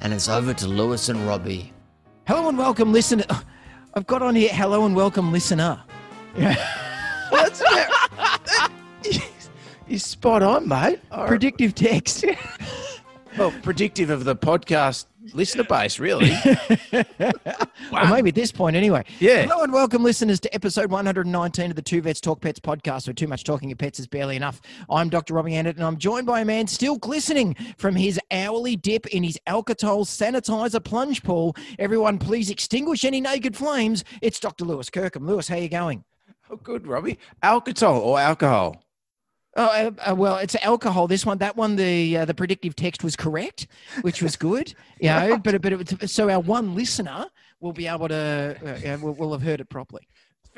and it's over to Lewis and Robbie. Hello and welcome, listener. I've got on here, hello and welcome, listener. Yeah. That's You're spot on, mate. Predictive text. Well, predictive of the podcast listener base, really. Or maybe at this point, anyway. Yeah. Hello and welcome, listeners, to episode 119 of the Two Vets Talk Pets podcast, where too much talking of pets is barely enough. I'm Dr. Robbie Anderton, and I'm joined by a man still glistening from his hourly dip in his Alcatol sanitizer plunge pool. Everyone, please extinguish any naked flames. It's Dr. Lewis Kirkham. Lewis, how you going? Oh, good, Robbie. Alcohol or alcohol? Oh, uh, uh, well, it's alcohol. This one, that one, the uh, the predictive text was correct, which was good. You know, but but it, so our one listener will be able to uh, uh, will, will have heard it properly.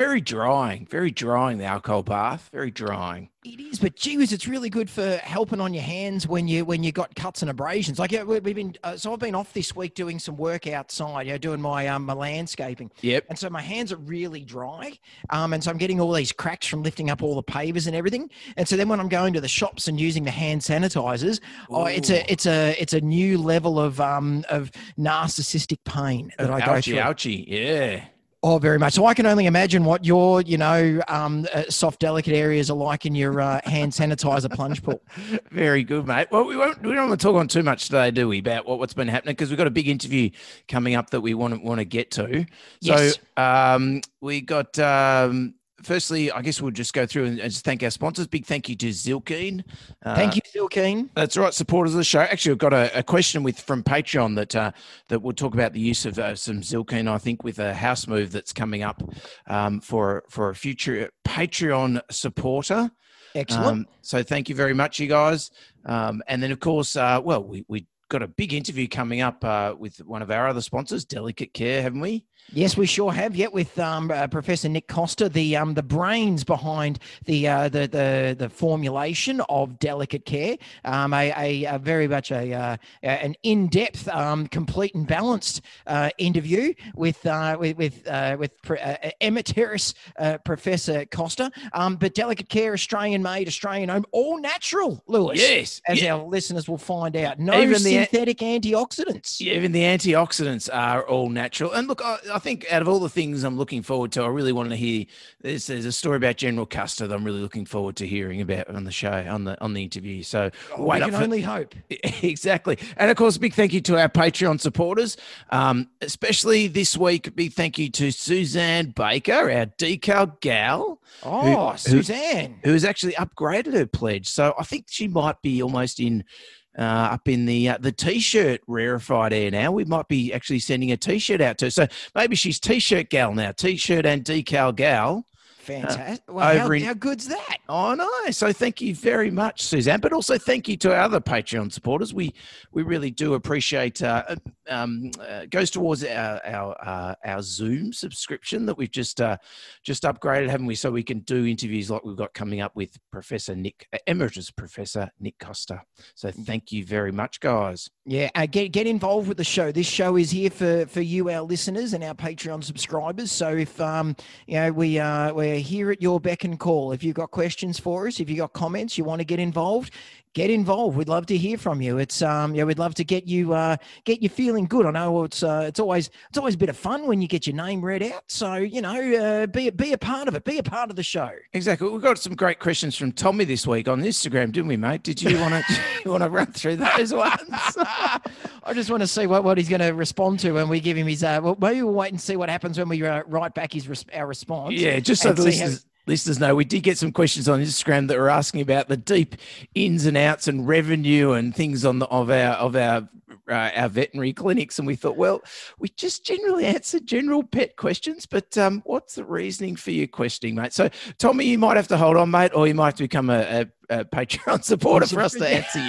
Very drying, very drying, the alcohol bath. Very drying. It is, but gee whiz, it's really good for helping on your hands when you when you got cuts and abrasions. Like yeah, we- we've been, uh, so I've been off this week doing some work outside, you know, doing my um my landscaping, Yep. and so my hands are really dry, um, and so I'm getting all these cracks from lifting up all the pavers and everything. And so then when I'm going to the shops and using the hand sanitizers, oh, it's a it's a it's a new level of um of narcissistic pain that I go ouchie, through. ouchie. Yeah. Oh, very much. So I can only imagine what your, you know, um, uh, soft, delicate areas are like in your uh, hand sanitizer plunge pool. Very good, mate. Well, we won't. We don't want to talk on too much today, do we? About what, what's been happening because we've got a big interview coming up that we want to want to get to. Yes. So, um, we got. Um, firstly, I guess we'll just go through and, just thank our sponsors. Big thank you to Zylkene. Uh, Thank you, Phil Keen. That's right, supporters of the show. Actually, I've got a, a question with from Patreon that uh, that will talk about the use of uh, some Zylkene. I think with a house move that's coming up um, for for a future Patreon supporter. Excellent. Um, so thank you very much, you guys. Um, and then of course, uh, well, we we got a big interview coming up uh, with one of our other sponsors, Delicate Care, haven't we? Yes, we sure have. Yet with um, uh, Professor Nick Costa, the um, the brains behind the uh, the, the the formulation of Delicate Care, um, a, a, a very much a uh, an in depth, um, complete and balanced uh, interview with uh, with with, uh, with uh, emeritus uh, Professor Costa. Um, but Delicate Care, Australian made, Australian owned, all natural, Lewis. Yes. As Yeah. our listeners will find out, no Even the- synthetic antioxidants. Yeah, even the antioxidants are all natural. And look, I, I think out of all the things I'm looking forward to, I really want to hear. There's, there's a story about General Custer that I'm really looking forward to hearing about on the show, on the on the interview. So we wait can up for, only hope. exactly. And of course, big thank you to our Patreon supporters, um, especially this week. Big thank you to Suzanne Baker, our decal gal, Oh, who- Suzanne. who has actually upgraded her pledge. So I think she might be almost in. Uh, up in the uh, the t-shirt rarefied air now, we might be actually sending a t-shirt out to. her. So maybe she's t-shirt gal now, t-shirt and decal gal. Fantastic. well, how, in- how good's that? Oh no! So thank you very much, Suzanne. But also thank you to our other Patreon supporters. We we really do appreciate. Uh, um, uh, goes towards our our uh, our Zoom subscription that we've just uh, just upgraded, haven't we? So we can do interviews like we've got coming up with Professor Nick uh, Emeritus Professor Nick Costa. So thank you very much, guys. Yeah, uh, get get involved with the show. This show is here for for you, our listeners, and our Patreon subscribers. So if um you know we uh we're here at your beck and call. If you've got questions for us, if you have got comments, you want to get involved, get involved. We'd love to hear from you. It's um yeah, we'd love to get you uh get you feeling good. I know it's uh it's always it's always a bit of fun when you get your name read out. So you know uh, be be a part of it. Be a part of the show. Exactly. We've got some great questions from Tommy this week on Instagram, didn't we, mate? Did you want to you want to run through those ones? I just want to see what, what he's going to respond to when we give him his. Uh, well, maybe we'll wait and see what happens when we uh, write back his res- our response. Yeah, just so the listeners, listeners know, we did get some questions on Instagram that were asking about the deep ins and outs and revenue and things on the of our of our uh, our veterinary clinics, and we thought, well, we just generally answer general pet questions, but um, what's the reasoning for your questioning, mate? So, Tommy, you might have to hold on, mate, or you might have to become a, a, a Patreon supporter for us to answer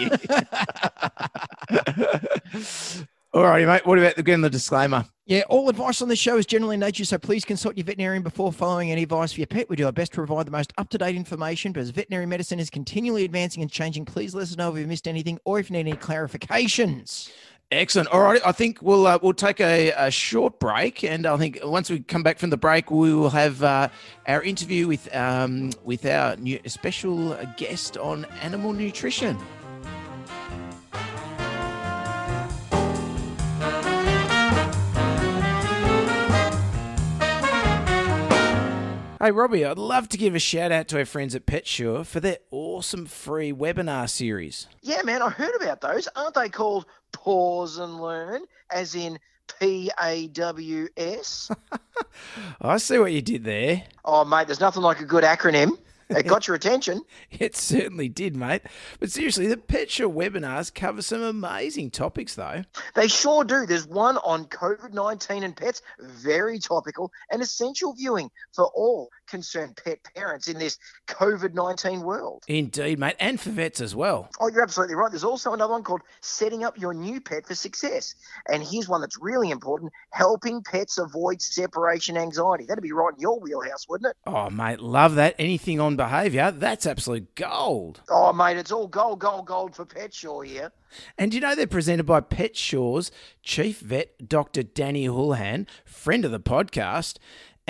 you. All righty, mate. What about again the disclaimer? Yeah, all advice on this show is generally in nature, so please consult your veterinarian before following any advice for your pet. We do our best to provide the most up to date information, but as veterinary medicine is continually advancing and changing, please let us know if you've missed anything or if you need any clarifications. Excellent. All right, I think we'll uh, we'll take a, a, short break, and I think once we come back from the break, we will have uh, our interview with um, with our new special guest on animal nutrition. Hey, Robbie, I'd love to give a shout out to our friends at PetSure for their awesome free webinar series. Yeah, man, I heard about those. Aren't they called Pause and Learn, as in P A W S? I see what you did there. Oh, mate, there's nothing like a good acronym. It got your attention. it certainly did, mate. But seriously, the PetSure webinars cover some amazing topics, though. They sure do. There's one on COVID 19 and pets, very topical and essential viewing for all concerned pet parents in this COVID 19 world. Indeed, mate. And for vets as well. Oh, you're absolutely right. There's also another one called Setting Up Your New Pet for Success. And here's one that's really important helping pets avoid separation anxiety. That'd be right in your wheelhouse, wouldn't it? Oh, mate, love that. Anything on behaviour, that's absolute gold. Oh, mate, it's all gold, gold, gold for PetSure here. And you know they're presented by PetSure's chief vet, Dr. Danny Houlihan, friend of the podcast.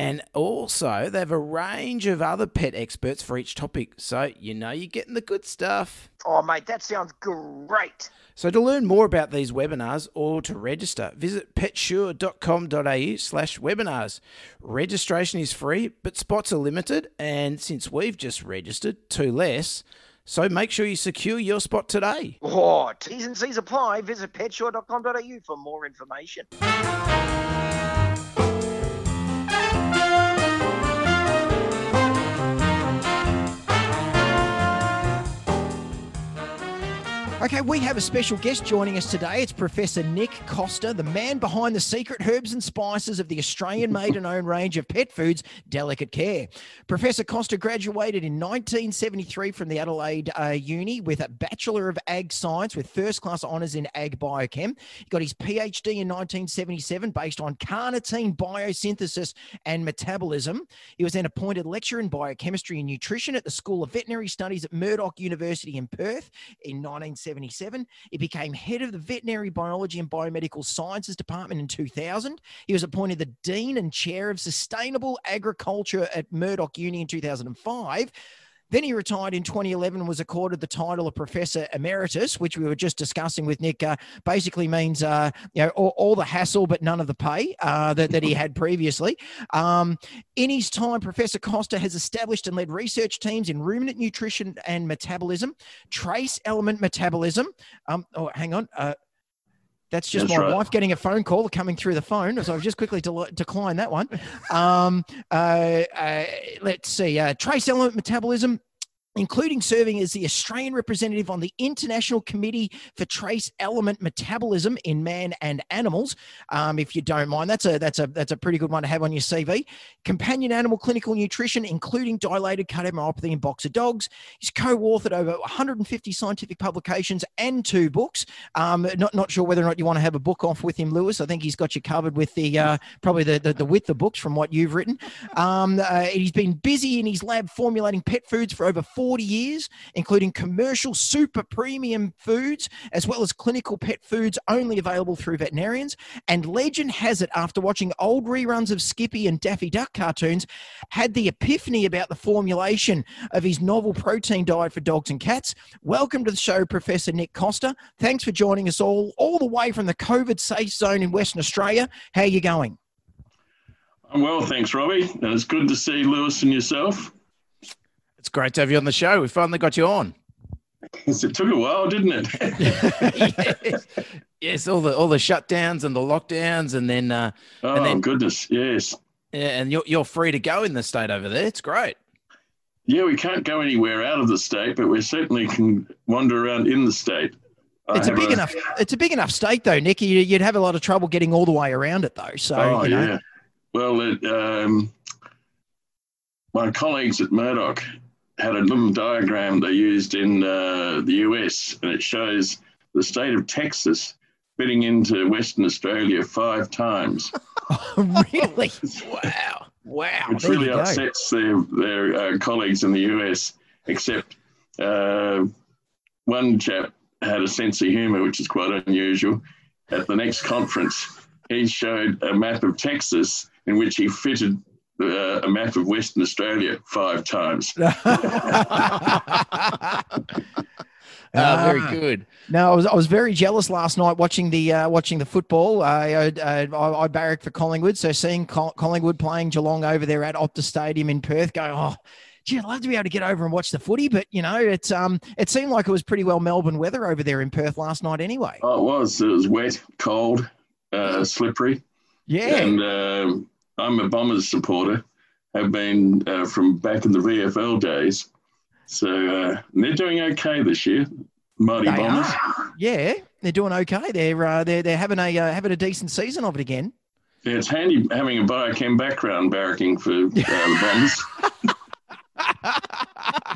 And also, they have a range of other pet experts for each topic. So, you know, you're getting the good stuff. Oh, mate, that sounds great. So, to learn more about these webinars or to register, visit petsure.com.au slash webinars. Registration is free, but spots are limited. And since we've just registered, two less. So make sure you secure your spot today. Oh, T's and C's apply. Visit petsure.com.au for more information. Okay, we have a special guest joining us today. It's Professor Nick Costa, the man behind the secret herbs and spices of the Australian made and owned range of pet foods, Delicate Care. Professor Costa graduated in 1973 from the Adelaide uh, Uni with a Bachelor of Ag Science with first class honours in Ag Biochem. He got his PhD in 1977 based on carnitine biosynthesis and metabolism. He was then appointed lecturer in biochemistry and nutrition at the School of Veterinary Studies at Murdoch University in Perth in 1970. 1977. He became head of the Veterinary Biology and Biomedical Sciences Department in 2000. He was appointed the Dean and Chair of Sustainable Agriculture at Murdoch Uni in 2005. Then he retired in 2011 and was accorded the title of Professor Emeritus, which we were just discussing with Nick. Uh, basically means uh, you know all, all, the hassle but none of the pay uh, that, that he had previously. Um, in his time, Professor Costa has established and led research teams in ruminant nutrition and metabolism, trace element metabolism. Um, oh, hang on. That's just That's my right. wife getting a phone call coming through the phone. So I've just quickly del- declined that one. Um, uh, uh, let's see. Uh, trace element metabolism, including serving as the Australian representative on the International Committee for Trace Element Metabolism in Man and Animals. Um, if you don't mind, that's a that's a that's a pretty good one to have on your CV. Companion animal clinical nutrition, including dilated cardiomyopathy in boxer dogs. He's co-authored over 150 scientific publications and two books. Um, not not sure whether or not you want to have a book off with him, Lewis. I think he's got you covered with the uh, probably the, the, the width of books from what you've written. Um, uh, he's been busy in his lab formulating pet foods for over 40 years, including commercial super premium foods, as well as clinical pet foods only available through veterinarians. And legend has it, after watching old reruns of Skippy and Daffy Duck cartoons, had the epiphany about the formulation of his novel protein diet for dogs and cats. Welcome to the show, Professor Nick Costa. Thanks for joining us all, all the way from the COVID safe zone in Western Australia. How are you going? I'm well, thanks, Robbie. It's good to see Lewis and yourself. It's great to have you on the show. We finally got you on. it took a while, didn't it? yes. yes, all the all the shutdowns and the lockdowns, and then uh, oh and then, goodness, yes. Yeah, and you're you're free to go in the state over there. It's great. Yeah, we can't go anywhere out of the state, but we certainly can wander around in the state. It's a big a, enough. It's a big enough state, though, Nicky. You'd have a lot of trouble getting all the way around it, though. So, oh you know. yeah. Well, it, um, my colleagues at Murdoch had a little diagram they used in uh, the US, and it shows the state of Texas fitting into Western Australia five times, really? Wow. Wow. which there you really go. upsets their, their uh, colleagues in the US. Except uh, one chap had a sense of humour, which is quite unusual. At the next conference, he showed a map of Texas in which he fitted uh, a map of Western Australia five times. Ah, very good. No, I was I was very jealous last night watching the uh, watching the football. I I, I, I barracked for Collingwood, so seeing Col- Collingwood playing Geelong over there at Optus Stadium in Perth, going, oh, gee, I'd love to be able to get over and watch the footy, but you know, it's um, it seemed like it was pretty well Melbourne weather over there in Perth last night, anyway. Oh, it was. It was wet, cold, uh, slippery. Yeah, And um, I'm a Bombers supporter. Have been uh, from back in the VFL days. So uh, they're doing okay this year. Mighty They Bombers. yeah, they're doing okay. They're uh, they're they're having a uh, having a decent season of it again. Yeah, it's handy having a biochem background barracking for uh, the Bombers.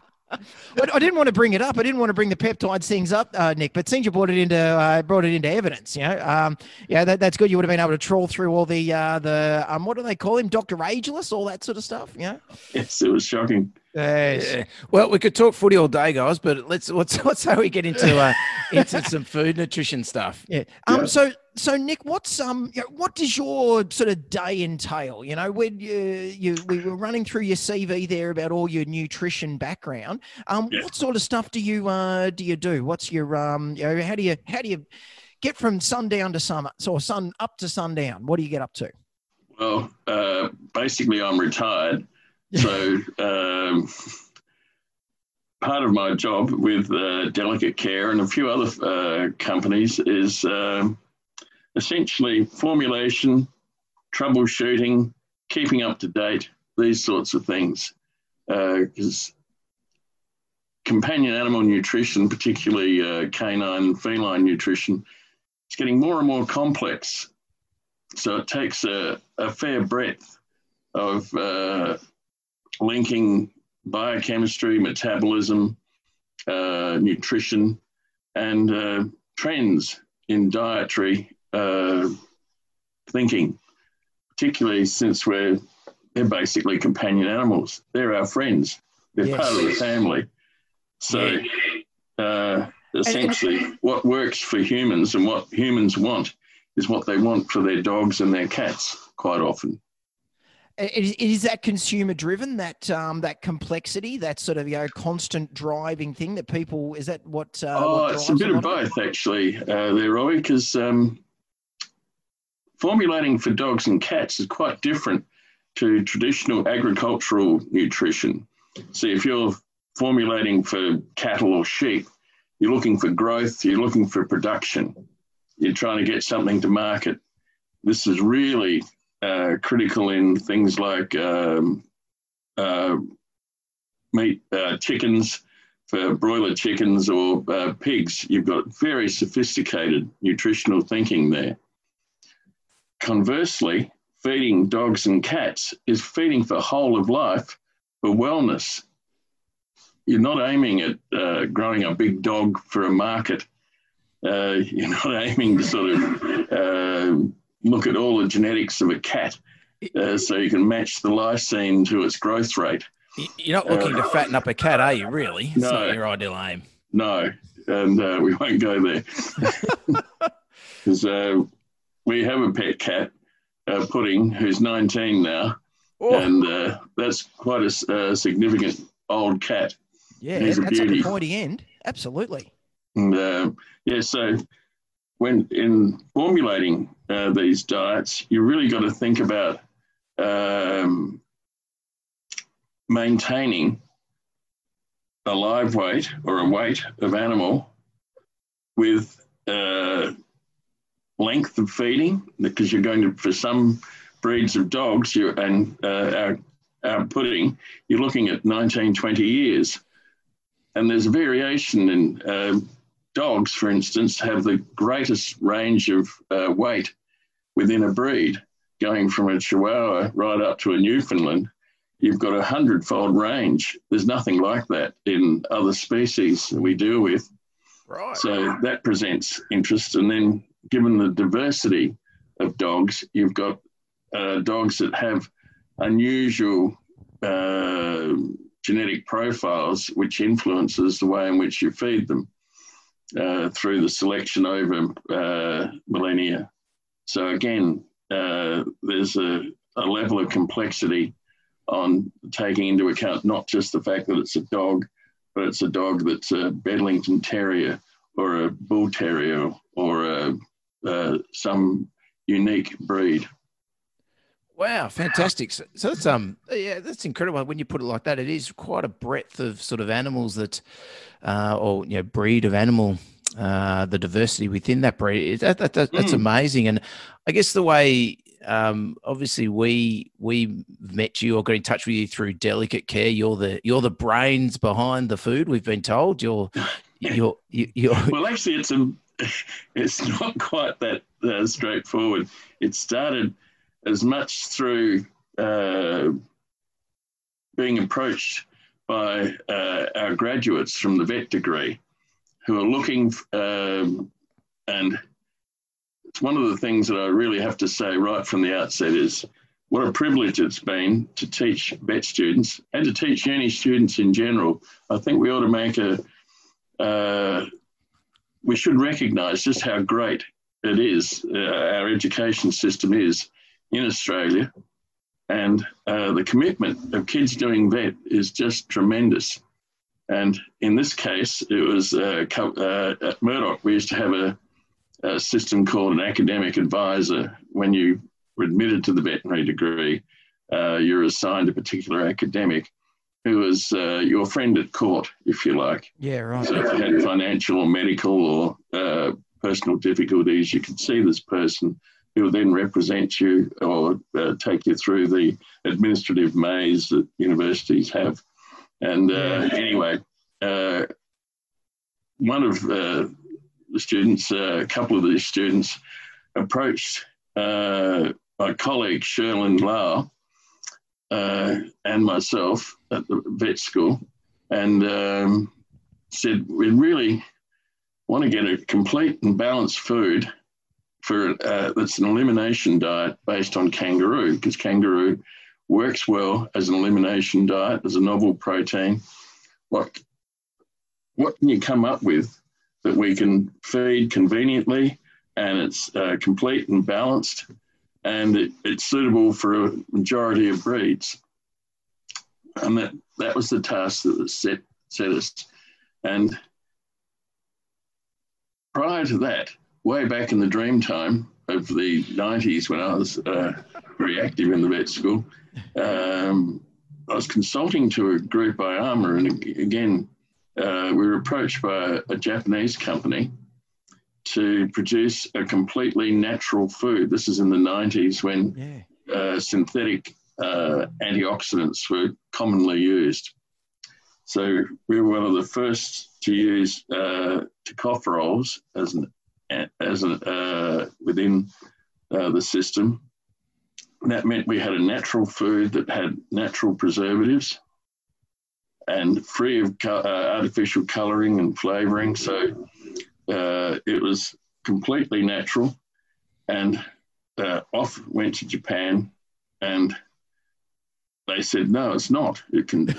I, didn't want to bring it up. I didn't want to bring the peptides things up, uh, Nick. But since you brought it into uh, brought it into evidence, you know, um, yeah, that, that's good. You would have been able to trawl through all the uh, the um, what do they call him, Doctor Ageless, all that sort of stuff. Know. yes, it was shocking. Yeah. Well, we could talk footy all day, guys, but let's let's let's say we get into uh, into some food nutrition stuff. Yeah. Um. Yeah. So, so Nick, what's um, you know, what does your sort of day entail? You know, when you you we were running through your CV there about all your nutrition background. Um, Yeah. what sort of stuff do you uh do you do? What's your um, you know, how do you how do you get from sundown to summer, so sun up to sundown? What do you get up to? Well, uh, basically, I'm retired. So um, part of my job with uh, Delicate Care and a few other uh, companies is um, essentially formulation, troubleshooting, keeping up to date, these sorts of things. Because companion animal nutrition, particularly uh, canine and feline nutrition, is getting more and more complex. So it takes a, a fair breadth of uh, linking biochemistry, metabolism, uh, nutrition, and uh, trends in dietary uh, thinking, particularly since we're they're basically companion animals. They're our friends. They're Yes. part of the family. So uh, essentially, what works for humans and what humans want is what they want for their dogs and their cats quite often. Is, is that consumer driven? That um, that complexity, that sort of you know constant driving thing that people is that what? Uh, oh, what it's a bit of both actually, uh, there, Roy, because um, formulating for dogs and cats is quite different to traditional agricultural nutrition. See, if you're formulating for cattle or sheep, you're looking for growth, you're looking for production, you're trying to get something to market. This is really uh, critical in things like um, uh, meat, uh, chickens, for broiler chickens or uh, pigs. You've got very sophisticated nutritional thinking there. Conversely, feeding dogs and cats is feeding for whole of life for wellness. You're not aiming at uh, growing a big dog for a market. Uh, you're not aiming to sort of look at all the genetics of a cat uh, so you can match the lysine to its growth rate. You're not looking to fatten up a cat, are you? Really? It's No. not your ideal aim. No, and uh, we won't go there because uh, we have a pet cat, uh, Pudding, who's 19 now, Oh, and uh, that's quite a uh, significant old cat. Yeah, He's a that's at the beauty. pointy end. Absolutely. And uh, yeah, so when in formulating uh, these diets, you really got to think about um, maintaining a live weight or a weight of animal with uh, length of feeding, because you're going to, for some breeds of dogs you and uh, our, our pudding, you're looking at 19, 20 years. And there's variation in uh, dogs, for instance, have the greatest range of uh, weight within a breed, going from a Chihuahua right up to a Newfoundland. You've got a hundredfold range. There's nothing like that in other species that we deal with. right. So that presents interest. And then given the diversity of dogs, you've got uh, dogs that have unusual uh, genetic profiles, which influences the way in which you feed them uh, through the selection over uh, millennia. So again, uh, there's a, a level of complexity on taking into account not just the fact that it's a dog, but it's a dog that's a Bedlington Terrier or a Bull Terrier or a, uh, some unique breed. Wow, fantastic! So, so that's um, yeah, that's incredible when you put it like that. It is quite a breadth of sort of animals that, uh, or you know, breed of animal, uh, the diversity within that breed. That, that, that that's mm. amazing, and I guess the way um, obviously we we met you or got in touch with you through delicate care. You're the you're the brains behind the food. We've been told you're you're you're. you're well, actually, it's a it's not quite that uh, straightforward. It started as much through uh, being approached by uh, our graduates from the vet degree who are looking um, and it's one of the things that I really have to say right from the outset is what a privilege it's been to teach vet students and to teach uni students in general. I think we ought to make a, uh, we should recognize just how great it is, uh, our education system is in Australia. And uh, the commitment of kids doing vet is just tremendous. And in this case, it was uh, uh, at Murdoch, we used to have a, a, system called an academic advisor. When you were admitted to the veterinary degree, uh, you're assigned a particular academic who was uh, your friend at court, if you like. Yeah, right. So if you had financial or medical or uh, personal difficulties, you could see this person who will then represent you or uh, take you through the administrative maze that universities have. And uh, anyway, uh, one of uh, the students, uh, a couple of these students, approached uh, my colleague Sherlyn Lau and myself at the vet school and um, said, We really want to get a complete and balanced food for uh, that's an elimination diet based on kangaroo because kangaroo works well as an elimination diet as a novel protein. What what can you come up with that we can feed conveniently and it's uh, complete and balanced and it, it's suitable for a majority of breeds? And that that was the task that was set set us. And prior to that, way back in the dream time of the 90s when I was uh, very active in the vet school, um, I was consulting to a group by Armour, and again, uh, we were approached by a, a, Japanese company to produce a completely natural food. This is in the 90s when yeah. uh, synthetic uh, antioxidants were commonly used. So we were one of the first to use uh, tocopherols as an as an, uh, within uh, the system. that meant we had a natural food that had natural preservatives and free of co- uh, artificial colouring and flavouring. So uh, it was completely natural. And uh, off went to Japan and they said, no, it's not. It can.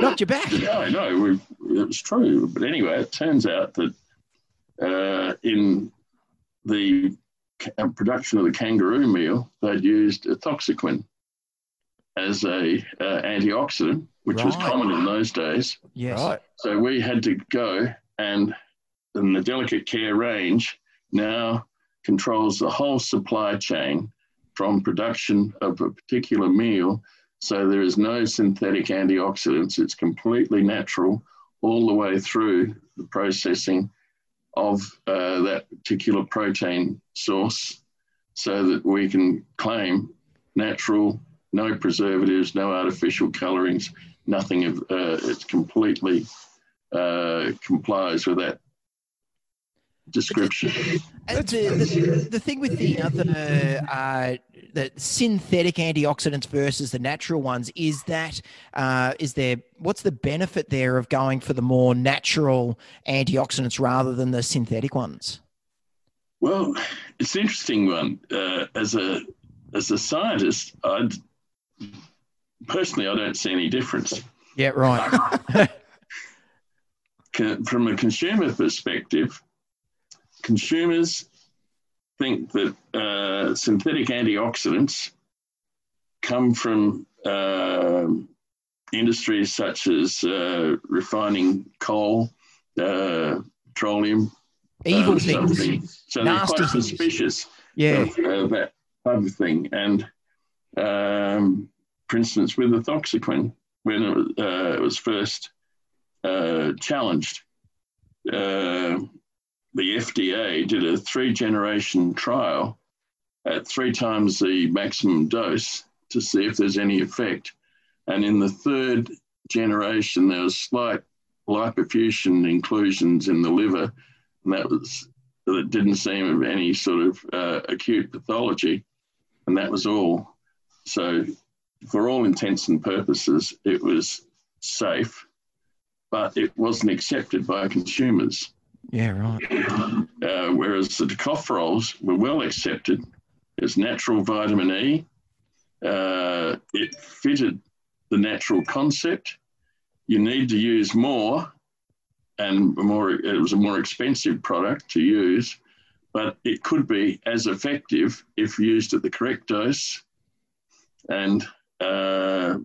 Knocked you back. Yeah, I know. We, it was true. But anyway, it turns out that uh, in the uh, production of the kangaroo meal, they'd used ethoxyquin as a uh, antioxidant, which right. was common in those days. Yes. Right. So we had to go and, in the delicate care range now controls the whole supply chain from production of a particular meal. So there is no synthetic antioxidants. It's completely natural all the way through the processing of uh, that particular protein source so that we can claim natural, no preservatives, no artificial colorings, nothing of uh, it completely uh, complies with that description. The, the, the, thing with the other uh, the synthetic antioxidants versus the natural ones is that uh, is there what's the benefit there of going for the more natural antioxidants rather than the synthetic ones? Well, it's an interesting one. Uh, as a as a scientist, I'd personally I don't see any difference. Yeah, right. From a consumer perspective, consumers think that uh, synthetic antioxidants come from uh, industries such as uh, refining coal, uh, petroleum, evil uh, things. So they're quite suspicious. Yeah, of, uh, that type of thing. And um, for instance, with the ethoxyquin, when it was, it was first challenged, the FDA did a three generation trial at three times the maximum dose to see if there's any effect. And in the third generation, there was slight lipofuscin inclusions in the liver, and that was that didn't seem of any sort of uh, acute pathology, and that was all. So, for all intents and purposes, it was safe, but it wasn't accepted by consumers. Yeah, right. Uh, whereas the tocopherols were well accepted as natural vitamin E. Uh, it fitted the natural concept. You need to use more, and more. It was a more expensive product to use, but it could be as effective if used at the correct dose, and uh,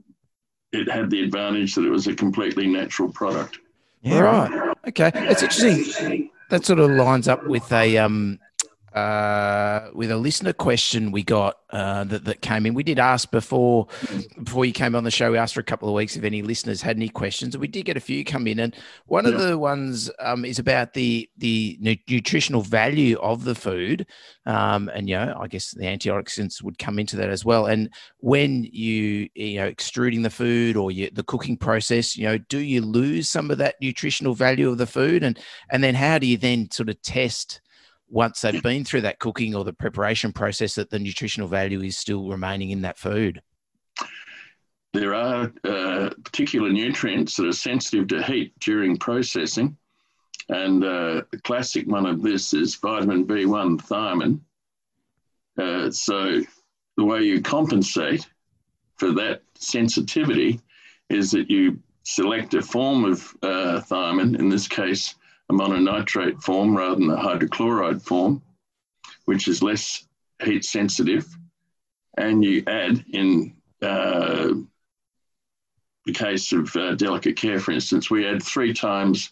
it had the advantage that it was a completely natural product. Yeah, right. Okay, it's interesting. That sort of lines up with a um, uh, with a listener question we got uh, that, that came in. We did ask before before you came on the show. We asked for a couple of weeks if any listeners had any questions, and we did get a few come in. And one yeah. of the ones um, is about the the nutritional value of the food, um, and you know, I guess the antioxidants would come into that as well. And when you you know extruding the food or you, the cooking process, you know, do you lose some of that nutritional value of the food, and and then how do you then sort of test once they've been through that cooking or the preparation process that the nutritional value is still remaining in that food? There are uh, particular nutrients that are sensitive to heat during processing. And uh, the classic one of this is vitamin B1 thiamine. Uh, so the way you compensate for that sensitivity is that you select a form of uh, thiamine, in this case, a mononitrate form rather than the hydrochloride form, which is less heat sensitive. And you add in uh, the case of uh, delicate care, for instance, we add three times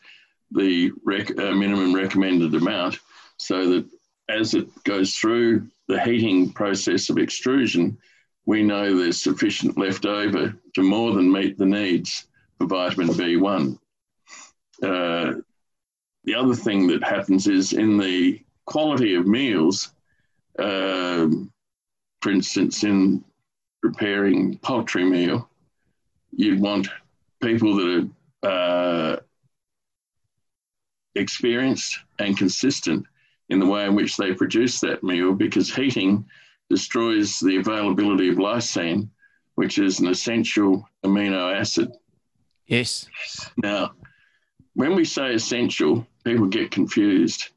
the rec- uh, minimum recommended amount so that as it goes through the heating process of extrusion, we know there's sufficient left over to more than meet the needs for vitamin B1. Uh, the other thing that happens is in the quality of meals, um, for instance, in preparing poultry meal, you'd want people that are uh, experienced and consistent in the way in which they produce that meal because heating destroys the availability of lysine, which is an essential amino acid. Yes. Now, when we say essential, people get confused.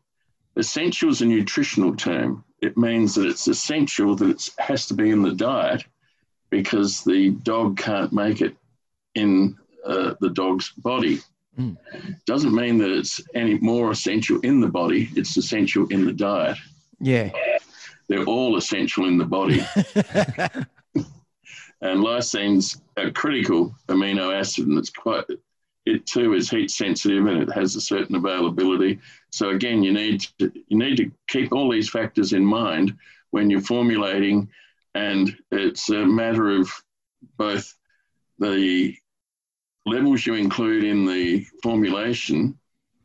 Essential is a nutritional term. It means that it's essential that it has to be in the diet because the dog can't make it in uh, the dog's body. Mm. Doesn't mean that it's any more essential in the body, it's essential in the diet. Yeah. They're all essential in the body. and lysines a critical amino acid, and it's quite it too is heat sensitive and it has a certain availability. So again, you need to, you need to keep all these factors in mind when you're formulating, and it's a matter of both the levels you include in the formulation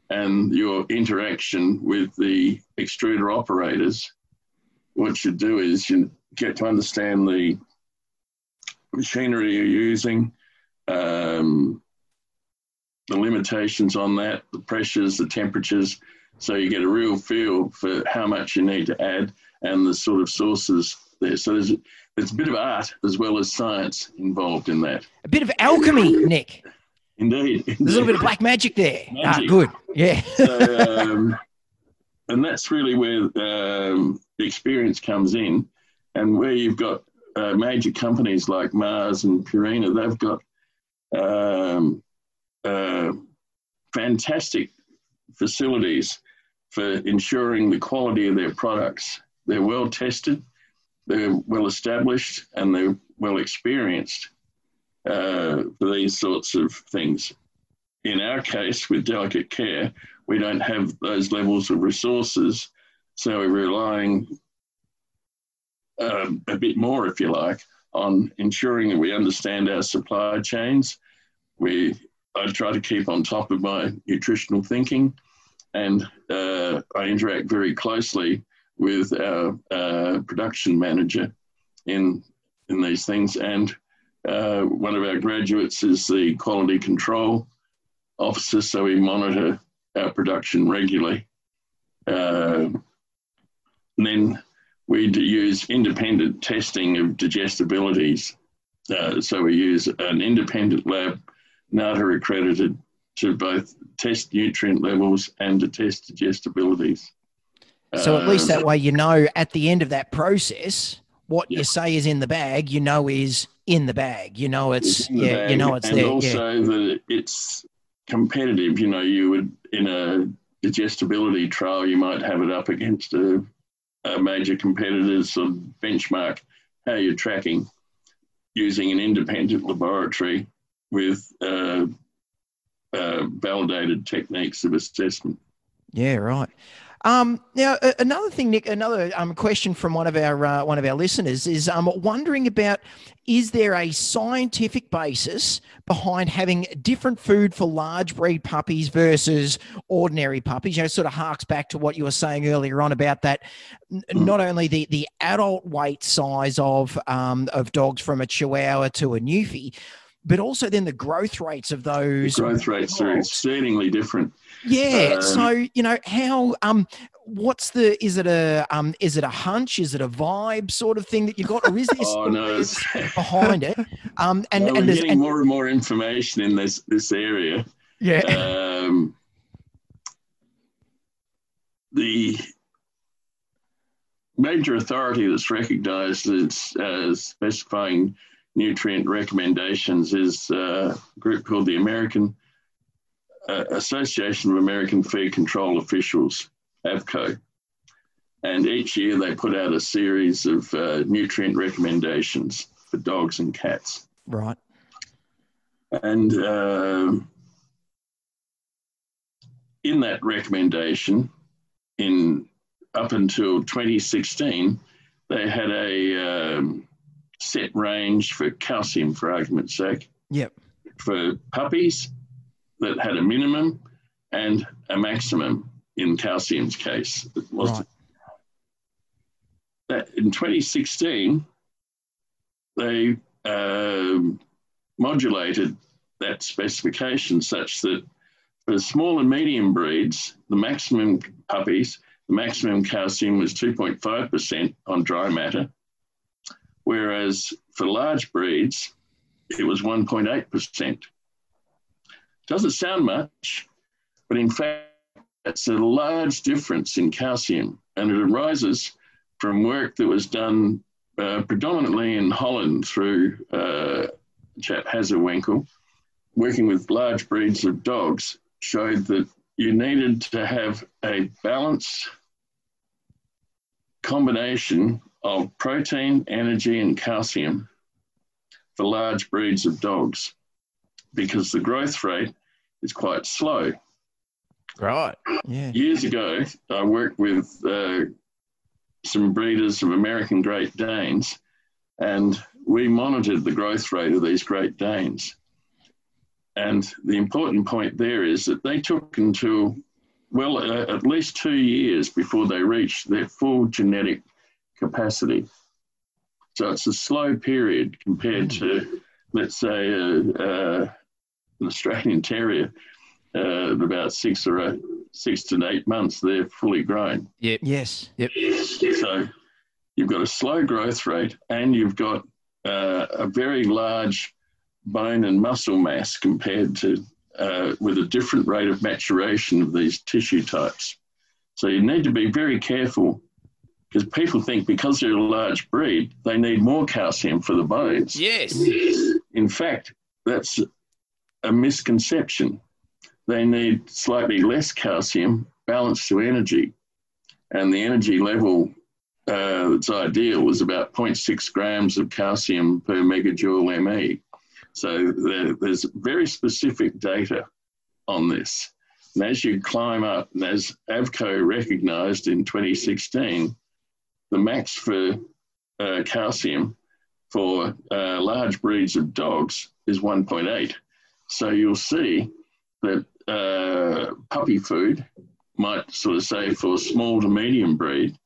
and your interaction with the extruder operators. What you do is you get to understand the machinery you're using. Um, the limitations on that, the pressures, the temperatures, so you get a real feel for how much you need to add and the sort of sources there. So there's there's a bit of art as well as science involved in that. A bit of alchemy, Nick. Indeed, indeed. There's a little bit of black magic there. Ah, magic. Ah, good. Yeah. so, um, and that's really where um, the experience comes in, and where you've got uh, major companies like Mars and Purina, they've got um, uh, fantastic facilities for ensuring the quality of their products. They're well tested, they're well established, and they're well experienced uh, for these sorts of things. In our case, with delicate care, we don't have those levels of resources, so we're relying um, a bit more, if you like, on ensuring that we understand our supply chains. We, I try to keep on top of my nutritional thinking, and uh, I interact very closely with our uh, production manager in in these things. And uh, one of our graduates is the quality control officer, so we monitor our production regularly. Uh, then we use independent testing of digestibilities. Uh, so we use an independent lab, NATA accredited, to both test nutrient levels and to test digestibilities. So at least that uh, way you know at the end of that process what you say is in the bag, you know is in the bag. You know it's, it's yeah, bag, you know it's and there. also yeah. that it's competitive. You know, you would in a digestibility trial, you might have it up against a uh, major competitors sort of benchmark how you're tracking using an independent laboratory with uh, uh, validated techniques of assessment. Yeah, right. Um, now, another thing, Nick, another um, question from one of our uh, one of our listeners is um, wondering about: is there a scientific basis behind having different food for large breed puppies versus ordinary puppies? You know, sort of harks back to what you were saying earlier on about that. Mm. Not only the the adult weight size of um, of dogs from a Chihuahua to a Newfie, but also then the growth rates of those the growth rates are exceedingly different. Yeah. Um, so you know how um what's the is it a um is it a hunch is it a vibe sort of thing that you got or is there oh, no, behind it um and no, and we're getting and, more and more information in this this area yeah um the major authority that's recognized as, as specifying nutrient recommendations is uh, a group called the American uh, Association of American Feed Control Officials, AAFCO. And each year they put out a series of uh, nutrient recommendations for dogs and cats. Right. And uh, in that recommendation, in up until 2016, they had a um, set range for calcium, for argument's sake. Yep. For puppies that had a minimum and a maximum in calcium's case. Right. That in 2016, they um, modulated that specification such that for small and medium breeds, the maximum puppies, the maximum calcium was 2.5% on dry matter, whereas for large breeds, it was 1.8%. Doesn't sound much, but in fact, it's a large difference in calcium, and it arises from work that was done uh, predominantly in Holland through uh, chap Hazewinkel, working with large breeds of dogs, showed that you needed to have a balanced combination of protein, energy, and calcium for large breeds of dogs because the growth rate is quite slow. Right. Yeah. Years ago, I worked with uh, some breeders of American Great Danes, and we monitored the growth rate of these Great Danes. And the important point there is that they took until, well, uh, at least two years before they reached their full genetic capacity. So it's a slow period compared to, let's say, uh, uh, an Australian Terrier. Uh, about six or eight, six to eight months, they're fully grown. Yep. Yes. Yep. So you've got a slow growth rate, and you've got uh, a very large bone and muscle mass compared to uh, with a different rate of maturation of these tissue types. So you need to be very careful because people think because they're a large breed, they need more calcium for the bones. Yes. In fact, that's a misconception. They need slightly less calcium balanced to energy. And the energy level uh, that's ideal was about 0.6 grams of calcium per megajoule ME. So there, there's very specific data on this. And as you climb up, and as AAFCO recognized in 2016, the max for uh, calcium for uh, large breeds of dogs is 1.8. So you'll see that uh, puppy food might sort of say for small to medium breed,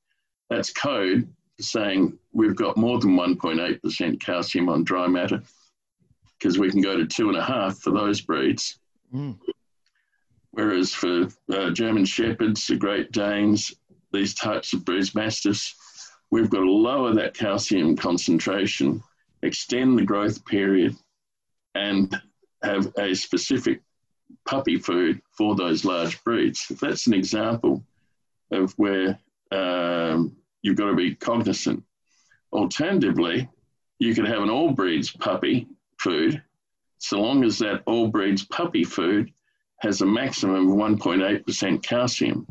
that's code saying we've got more than 1.8% calcium on dry matter because we can go to two and a half for those breeds. Mm. Whereas for uh, German Shepherds, the Great Danes, these types of breeds, Mastiffs, we've got to lower that calcium concentration, extend the growth period, and have a specific puppy food for those large breeds. That's an example of where um, you've got to be cognizant. Alternatively, you could have an all breeds puppy food, so long as that all breeds puppy food has a maximum of 1.8% calcium.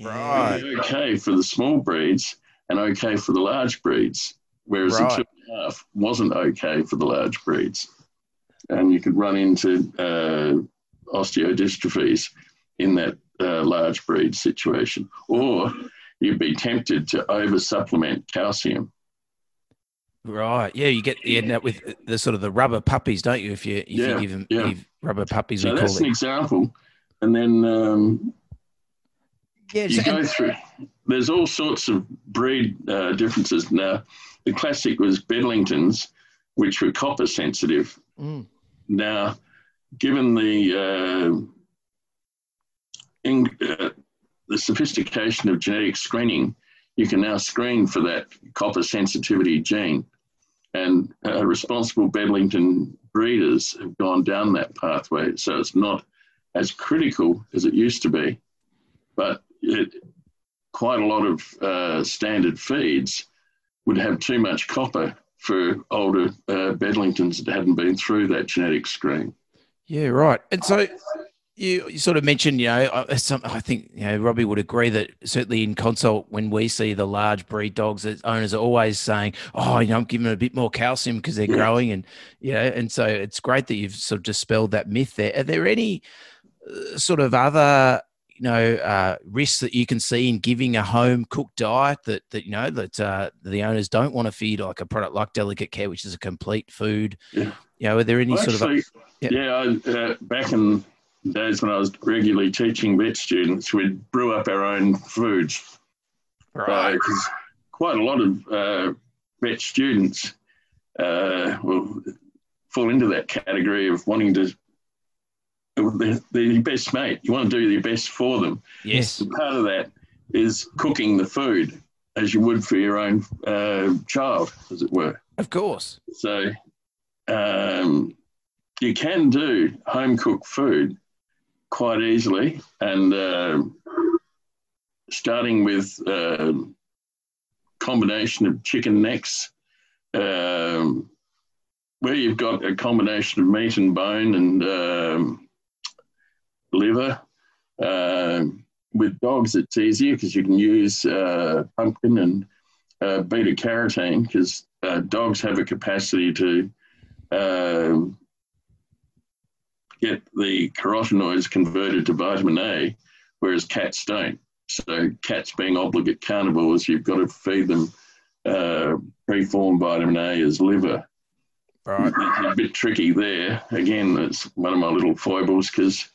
Right. Okay for the small breeds and okay for the large breeds, whereas right. the two and a half wasn't okay for the large breeds. And you could run into uh, osteodystrophies in that uh, large breed situation. Or you'd be tempted to over supplement calcium. Right. Yeah, you get you end up with the sort of the rubber puppies, don't you? If you if yeah, you give them yeah. rubber puppies, so that's an example. And then um, you go through. There's all sorts of breed uh, differences. Now, the classic was Bedlingtons, which were copper sensitive. Mm. Now, given the uh, in, uh, the sophistication of genetic screening, you can now screen for that copper sensitivity gene. And uh, responsible Bedlington breeders have gone down that pathway. So it's not as critical as it used to be, but it, quite a lot of uh, standard feeds would have too much copper for older uh, Bedlingtons that hadn't been through that genetic screen. Yeah, right. And so you, you sort of mentioned, you know, uh, some, I think you know Robbie would agree that certainly in consult when we see the large breed dogs, that owners are always saying, "Oh, you know, I'm giving them a bit more calcium because they're yeah. growing," and yeah, and so it's great that you've sort of dispelled that myth. There, are there any uh, sort of other you know uh, risks that you can see in giving a home cooked diet that that you know that uh, the owners don't want to feed like a product like Delicate Care, which is a complete food? Yeah. You know, are there any well, sort actually, of yeah, yeah uh, back in days when I was regularly teaching vet students, we'd brew up our own foods. Right. Because quite a lot of uh, vet students uh, will fall into that category of wanting to. They're, they're your best mate. You want to do your best for them. Yes. And part of that is cooking the food as you would for your own uh, child, as it were. Of course. So um, you can do home cooked food quite easily. And uh, starting with a um, combination of chicken necks, um, where you've got a combination of meat and bone and um, liver. Uh, with dogs, it's easier because you can use uh, pumpkin and uh, beta carotene because uh, dogs have a capacity to um, get the carotenoids converted to vitamin A, whereas cats don't. So cats being obligate carnivores, you've got to feed them uh, preformed vitamin A as liver. Right. It's a bit tricky there. Again, it's one of my little foibles because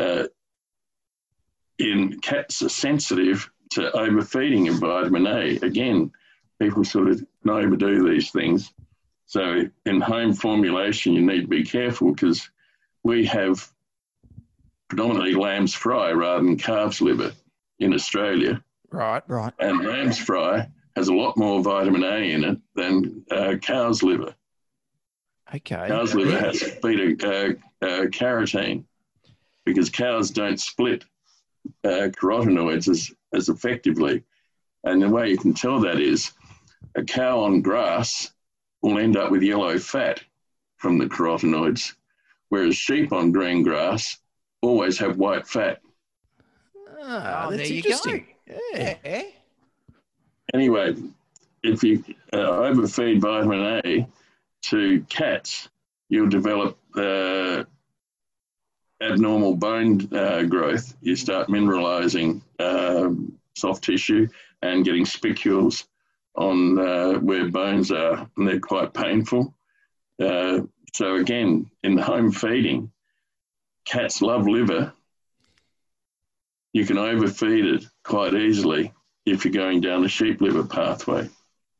uh, in cats are sensitive to overfeeding of vitamin A. Again, people sort of overdo these things. So in home formulation, you need to be careful because we have predominantly lamb's fry rather than calf's liver in Australia. Right, right. And lamb's fry has a lot more vitamin A in it than uh, cow's liver. Okay. Cow's liver has beta uh, uh, carotene because cows don't split uh, carotenoids as, as effectively. And the way you can tell that is a cow on grass will end up with yellow fat from the carotenoids, whereas sheep on green grass always have white fat. Ah, Oh, that's there you interesting. go. Yeah. Yeah. Anyway, if you uh, overfeed vitamin A to cats, you'll develop uh, abnormal bone uh, growth. You start mineralizing um soft tissue and getting spicules on uh, where bones are, and they're quite painful. Uh, so, again, in home feeding, cats love liver. You can overfeed it quite easily if you're going down the sheep liver pathway.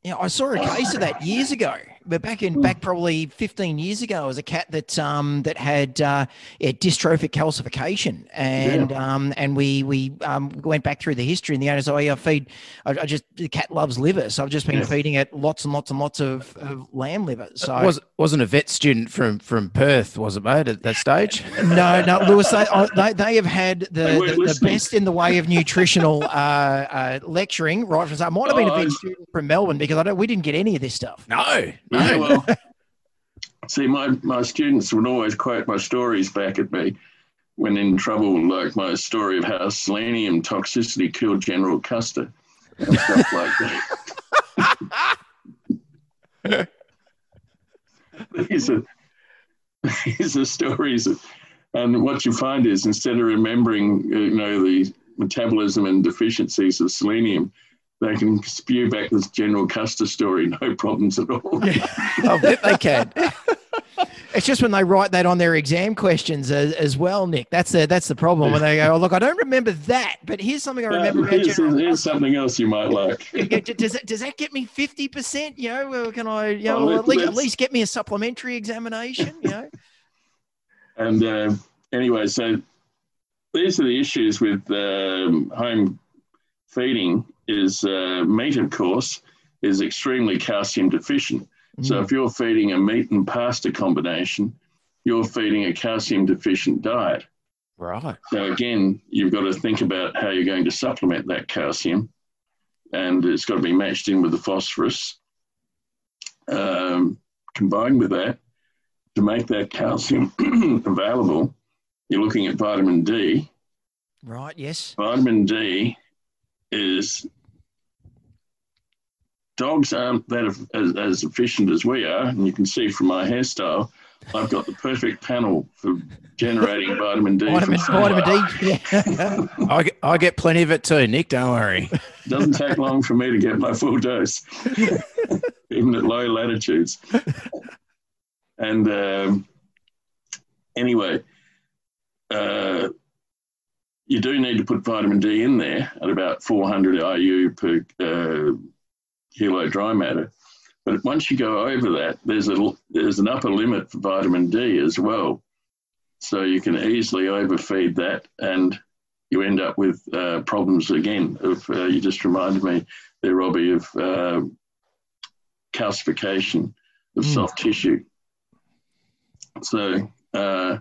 Yeah, I saw a case of that years ago. But back in back probably 15 years ago, it was a cat that um that had uh, yeah, dystrophic calcification, and um and we we um went back through the history, and the owner said, "Oh yeah, I feed, I, I just the cat loves liver, so I've just been Yeah. feeding it lots and lots and lots of, of lamb liver." So was wasn't a vet student from from Perth, was it, mate? At that stage, no, no, Lewis, they, oh, they, they have had the, weren't the, the best in the way of nutritional uh, uh, lecturing right from the start. Might have been Oh, a I- vet student from Melbourne because I don't, we didn't get any of this stuff. no, Yeah, well, see, my, my students would always quote my stories back at me when in trouble, like my story of how selenium toxicity killed General Custer and stuff like that. these, are, these are stories. Of, and what you find is instead of remembering, you know, the metabolism and deficiencies of selenium, they can spew back this General Custer story, no problems at all. I bet they can. It's just when they write that on their exam questions as, as well, Nick. That's the that's the problem when they go, "Oh, look, I don't remember that, but here's something I remember Uh, about here's, here's something else you might like. Does that, does that get me fifty percent? You know, can I, you know, Well, at, least, at least get me a supplementary examination? You know, And uh, anyway, so these are the issues with um, home feeding. Is uh, meat, of course, is extremely calcium deficient. So Mm. if you're feeding a meat and pasta combination, you're feeding a calcium deficient diet. Right. So again, you've got to think about how you're going to supplement that calcium, and it's got to be matched in with the phosphorus. Um, combined with that, to make that calcium available, you're looking at vitamin D. right? Yes. Vitamin D is dogs aren't that as, as efficient as we are, and you can see from my hairstyle, I've got the perfect panel for generating vitamin D. from Vitamin, sunlight. vitamin D. Yeah. I get, I get plenty of it too, Nick. Don't worry. doesn't take long for me to get my full dose, even at low latitudes. And um, anyway, uh, you do need to put vitamin D in there at about 400 IU per uh, kilo dry matter. But once you go over that, there's a there's an upper limit for vitamin D as well. So you can easily overfeed that, and you end up with uh, problems again. Of uh, you just reminded me there, Robbie, of uh, calcification of Mm. soft tissue. So uh,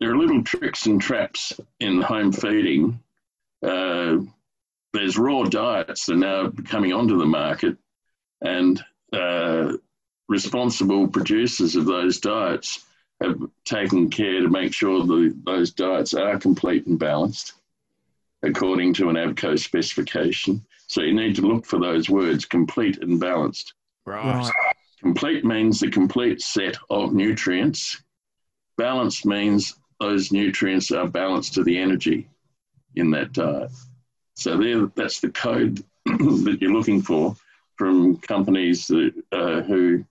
there are little tricks and traps in home feeding. There's raw diets that are now coming onto the market, and uh, responsible producers of those diets have taken care to make sure that those diets are complete and balanced according to an AAFCO specification. So you need to look for those words complete and balanced. Right. Complete means the complete set of nutrients. Balanced means those nutrients are balanced to the energy in that diet. So there, that's the code that you're looking for from companies that, uh, who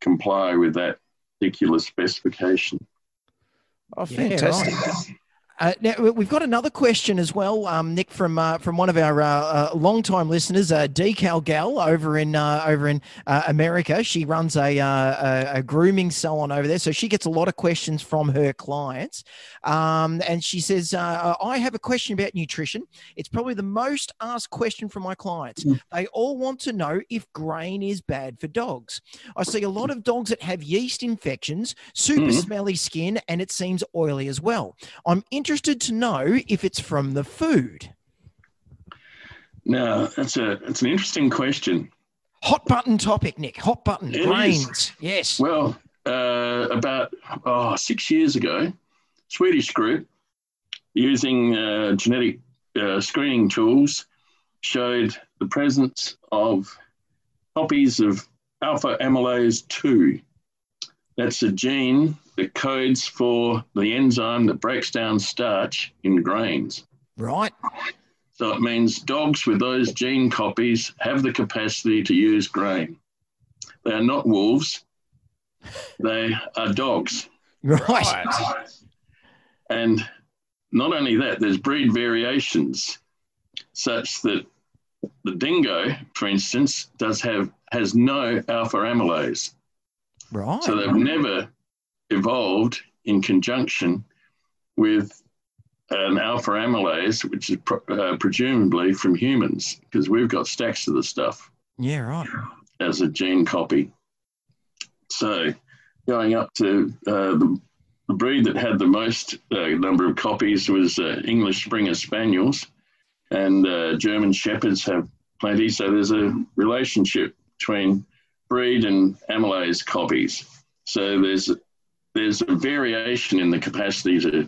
comply with that particular specification. Oh, Yeah, right. Uh, now we- we've got another question as well, um, Nick, from uh, from one of our uh, uh, long-time listeners, uh, Decal Gal over in uh, over in uh, America. She runs a, uh, a a grooming salon over there, so she gets a lot of questions from her clients. Um, and she says, uh, "I have a question about nutrition. It's probably the most asked question from my clients. Mm. They all want to know if grain is bad for dogs. I see a lot of dogs that have yeast infections, super Mhm. smelly skin, and it seems oily as well. I'm interested." Interested to know if it's from the food. Now that's a that's an interesting question. Hot button topic, Nick. Hot button It grains. is. Yes. Well, uh, about oh, six years ago, Swedish group using uh, genetic uh, screening tools showed the presence of copies of alpha amylase 2. That's a gene that codes for the enzyme that breaks down starch in grains. Right. So it means dogs with those gene copies have the capacity to use grain. They are not wolves, they are dogs. Right. And not only that, there's breed variations such that the dingo, for instance, does have has no alpha amylase. Right. So they've never evolved in conjunction with an alpha amylase, which is pro- uh, presumably from humans, because we've got stacks of the stuff yeah, right. as a gene copy. So going up to uh, the, the breed that had the most uh, number of copies was uh, English Springer Spaniels, and uh, German Shepherds have plenty. So there's a relationship between breed and amylase copies. So there's there's a variation in the capacity to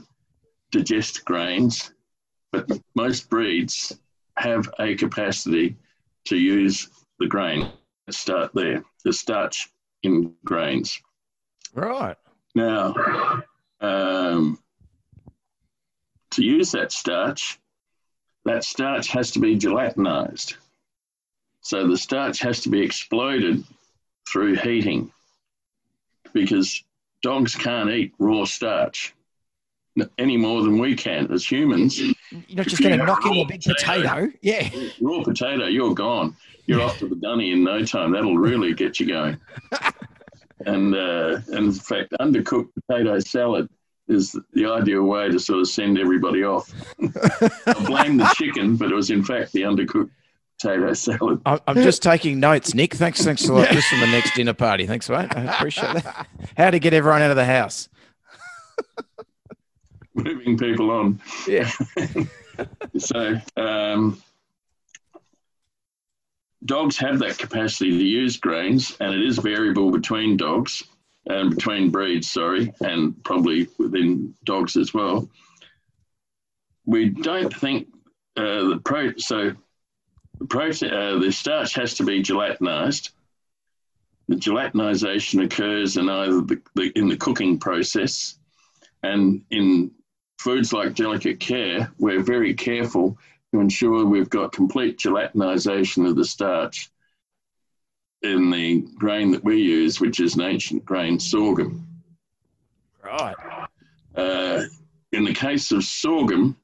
digest grains, but most breeds have a capacity to use the grain. Let's start there. The starch in grains. Right. Now, um, to use that starch, that starch has to be gelatinized. So the starch has to be exploded through heating because dogs can't eat raw starch any more than we can as humans. You're not just going to knock in a big potato. Yeah. Raw potato, you're gone. You're off to the dunny in no time. That'll really get you going. And, uh, and in fact, undercooked potato salad is the ideal way to sort of send everybody off. I blame the chicken, but it was in fact the undercooked potato salad. I- I'm just taking notes, Nick. Thanks, thanks a lot. Just from the next dinner party. Thanks, mate. I appreciate that. How to get everyone out of the house. moving people on. Yeah. So, um, dogs have that capacity to use grains, and it is variable between dogs and between breeds, sorry, and probably within dogs as well. We don't think uh, the pro so uh, the starch has to be gelatinized. The gelatinization occurs in either the, the in the cooking process and in foods like delicate care, we're very careful to ensure we've got complete gelatinization of the starch in the grain that we use, which is an ancient grain sorghum. Right. Uh, in the case of sorghum,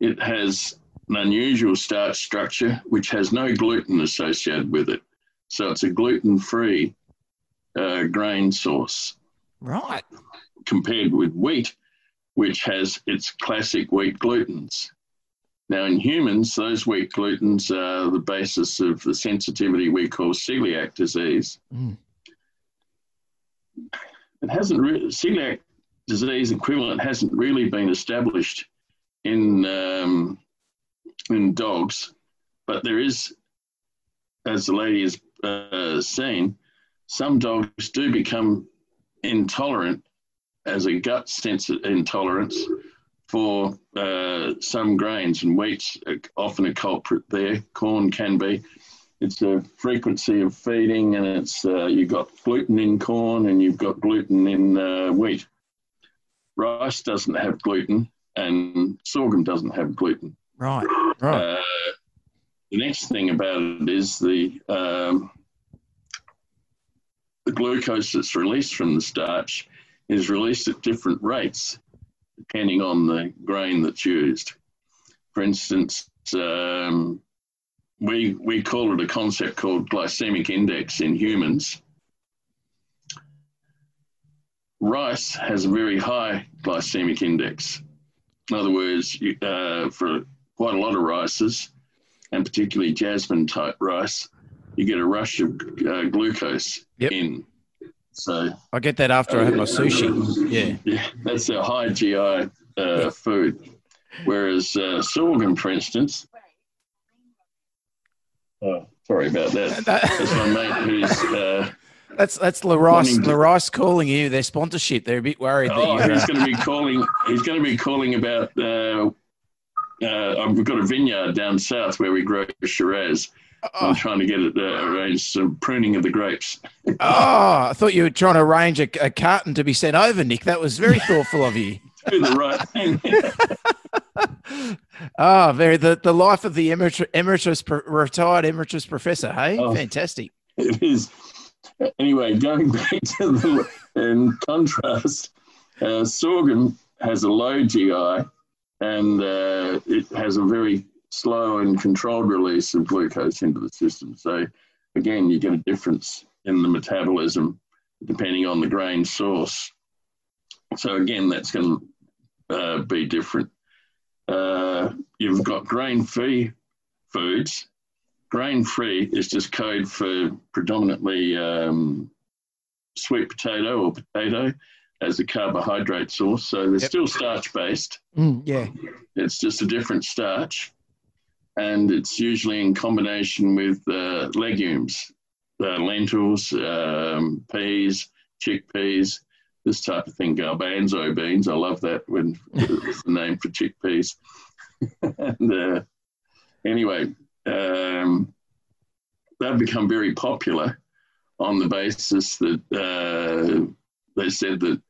it has an unusual starch structure which has no gluten associated with it. So it's a gluten free uh, grain source Right. compared with wheat, which has its classic wheat glutens. Now, in humans, those wheat glutens are the basis of the sensitivity we call celiac disease. Mm. It hasn't really, celiac disease equivalent hasn't really been established in, um, in dogs, but there is, as the lady has uh, seen, some dogs do become intolerant as a gut sense intolerance for uh, some grains, and wheat's often a culprit there. Corn can be. It's a frequency of feeding, and it's uh, you've got gluten in corn and you've got gluten in uh, wheat. Rice doesn't have gluten, and sorghum doesn't have gluten. Right. Right. Uh, the next thing about it is the um, the glucose that's released from the starch is released at different rates depending on the grain that's used. For instance, um, we we call it a concept called glycemic index in humans. Rice has a very high glycemic index. In other words, you, uh, for quite a lot of rices, and particularly jasmine type rice, you get a rush of uh, glucose Yep. in. So I get that after I have my sushi. Yeah. yeah, that's a high GI uh, food. Whereas uh, sorghum, for instance, oh, sorry about that. That's my mate who's. Uh, That's that's Larice, Wanting to- Larice calling you their sponsorship. They're a bit worried oh, that you. he's Uh, going to be calling. He's going to be calling about. Uh, uh, we've got a vineyard down south where we grow Shiraz. I'm oh, trying to get it uh, arranged some pruning of the grapes. oh, I thought you were trying to arrange a, a carton to be sent over, Nick. That was very thoughtful of you. Do the right thing. Ah, very the, the life of the emeritus, emeritus retired emeritus professor. Hey, Oh. fantastic. it is. Anyway, going back to the in contrast, uh, sorghum has a low GI and uh, it has a very slow and controlled release of glucose into the system. So, again, you get a difference in the metabolism depending on the grain source. So, again, that's going to uh, be different. Uh, you've got grain free foods grain free is just code for predominantly um, sweet potato or potato as a carbohydrate source. So they're Yep. still starch based. Mm, yeah. It's just a different starch. And it's usually in combination with uh, legumes, uh, lentils, um, peas, chickpeas, this type of thing. Garbanzo beans. I love that when it's the name for chickpeas. and uh, anyway, um, they've become very popular on the basis that uh, they said that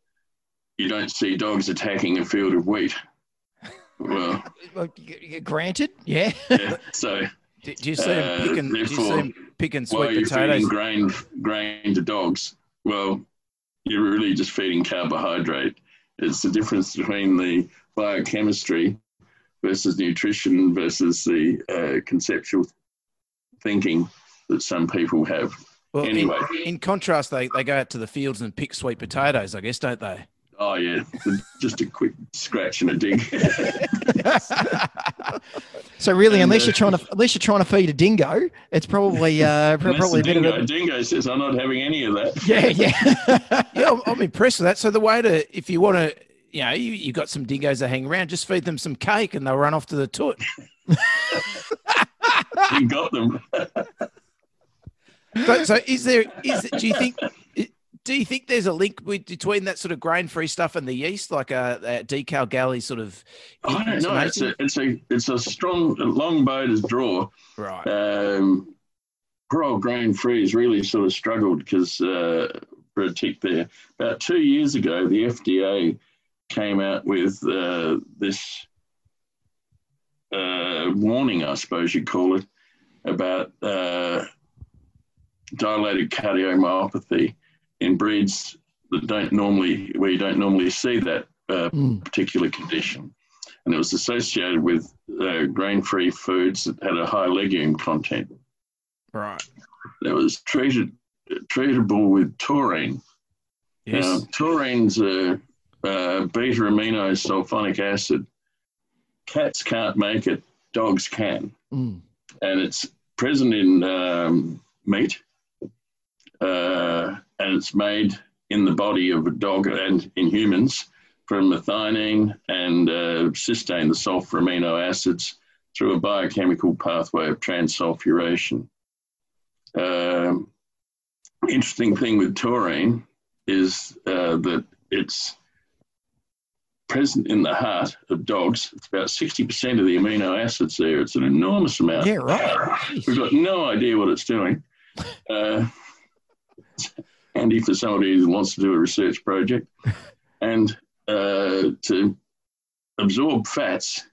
you don't see dogs attacking a field of wheat. Well, Well, y- y- Granted, yeah. yeah, so Do, do you see Uh, picking? Do you see therefore, him picking sweet you're potatoes? feeding grain, grain to dogs, well, you're really just feeding carbohydrate. It's the difference between the biochemistry versus nutrition versus the uh, conceptual thinking that some people have. Well, in- Anyway. in, contrast, they, they go out to the fields and pick sweet potatoes, I guess, don't they? Oh yeah, just a quick scratch and a dig. So really, And, unless uh, you're trying to unless you're trying to feed a dingo, it's probably uh, pro- Unless probably a bit dingo, of a dingo says, "I'm not having any of that." yeah, yeah. yeah, I'm, I'm impressed with that. So the way to, if you want to, you know, you, you got some dingoes that hang around, just feed them some cake and they'll run off to the toot. You got them. So, so is there, is do you think, do you think there's a link with, between that sort of grain-free stuff and the yeast, like a, a decal galley sort of? I don't know. It's a, it's a, it's a strong, long bow to draw. right. Um, poor old grain free has really sort of struggled because uh, for a tick there. About two years ago, the FDA came out with uh, this uh, warning, I suppose you'd call it, about uh, dilated cardiomyopathy in breeds that don't normally, where you don't normally see that uh, Mm. particular condition. And it was associated with uh, grain free foods that had a high legume content Right. that was treated treatable with taurine. Yes. Now, taurine's a, a beta amino sulfonic acid. Cats can't make it, dogs can. Mm. And it's present in um, meat, uh, and it's made in the body of a dog and in humans from methionine and uh, cysteine, the sulfur amino acids, through a biochemical pathway of transsulfuration. Um, interesting thing with taurine is uh, that it's present in the heart of dogs. It's about 60% of the amino acids there. It's an enormous amount. Yeah, right. We've got no idea what it's doing. Uh, handy for somebody who wants to do a research project. And uh, to absorb fats,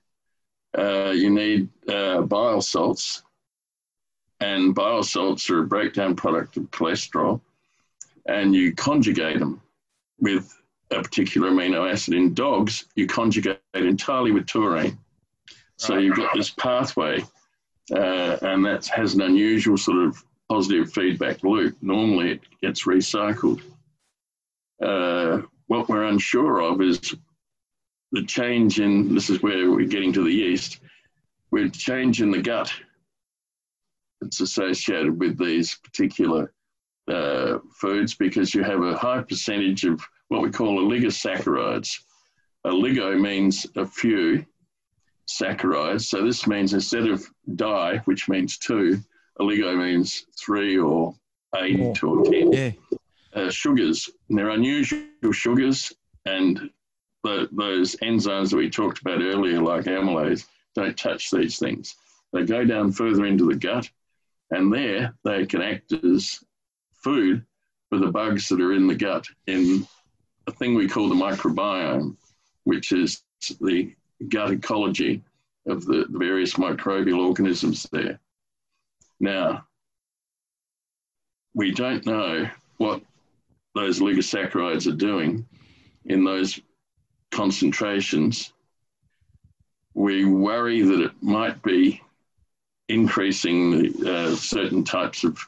uh, you need uh, bile salts. And bile salts are a breakdown product of cholesterol. And you conjugate them with a particular amino acid. In dogs, you conjugate entirely with taurine. So you've got this pathway uh, and that has an unusual sort of positive feedback loop. Normally, it gets recycled. Uh, what we're unsure of is the change in this is where we're getting to the yeast. With change in the gut, it's associated with these particular uh, foods because you have a high percentage of what we call oligosaccharides. Oligo means a few saccharides. So this means instead of di, which means two, oligo means three or eight or ten. Yeah. Uh, sugars. And they're unusual sugars, and the, those enzymes that we talked about earlier, like amylase, don't touch these things. They go down further into the gut, and there they can act as food for the bugs that are in the gut in a thing we call the microbiome, which is the gut ecology of the, the various microbial organisms there. Now, we don't know what those oligosaccharides are doing in those concentrations. We worry that it might be increasing uh, certain types of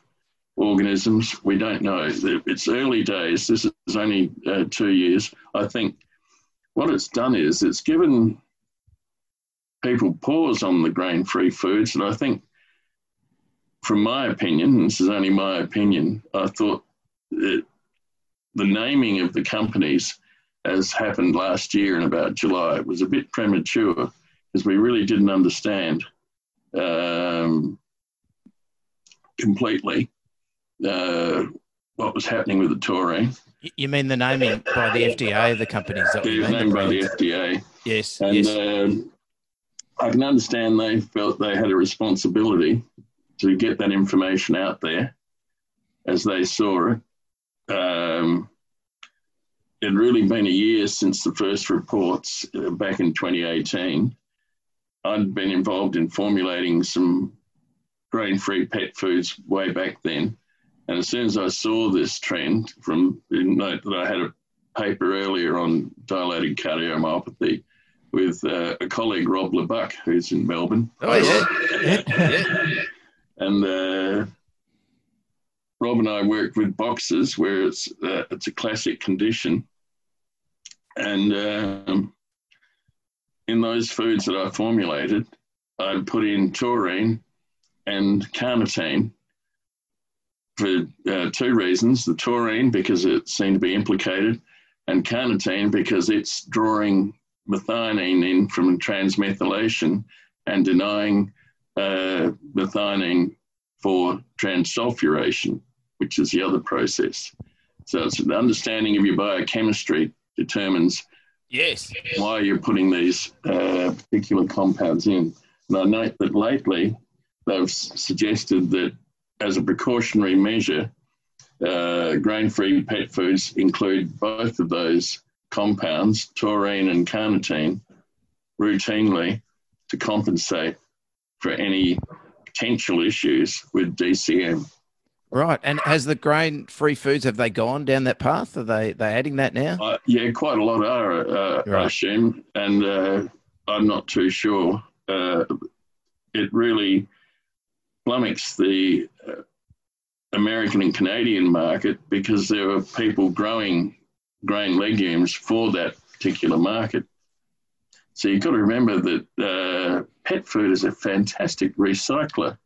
organisms. We don't know. It's early days. This is only uh, two years. I think what it's done is it's given people pause on the grain free foods. And I think, from my opinion, this is only my opinion, I thought that the naming of the companies as happened last year in about July was a bit premature because we really didn't understand um, completely uh, what was happening with the taurine. You mean the naming by the FDA of the companies? That yeah, named by the FDA. Yes. And yes. Um, I can understand they felt they had a responsibility to get that information out there as they saw it. Um, it had really been a year since the first reports uh, back in 2018. I'd been involved in formulating some grain free pet foods way back then. And as soon as I saw this trend, from note that I had a paper earlier on dilated cardiomyopathy with uh, a colleague, Rob LeBuck, who's in Melbourne. Oh, yeah. yeah. yeah. And uh, Rob and I worked with boxes where it's, uh, it's a classic condition. And um, in those foods that I formulated, I put in taurine and carnitine for uh, two reasons the taurine, because it seemed to be implicated, and carnitine, because it's drawing methionine in from transmethylation and denying uh, methionine for transsulfuration, which is the other process. So it's the understanding of your biochemistry determines yes why you're putting these uh, particular compounds in. And I note that lately they've suggested that as a precautionary measure, uh, grain-free pet foods include both of those compounds, taurine and carnitine, routinely to compensate for any potential issues with DCM. Right, and has the grain-free foods have they gone down that path? Are they they adding that now? Uh, yeah, quite a lot are, uh, right. I assume, and uh, I'm not too sure. Uh, it really flummoxed the uh, American and Canadian market because there are people growing grain legumes for that particular market. So you've got to remember that uh, pet food is a fantastic recycler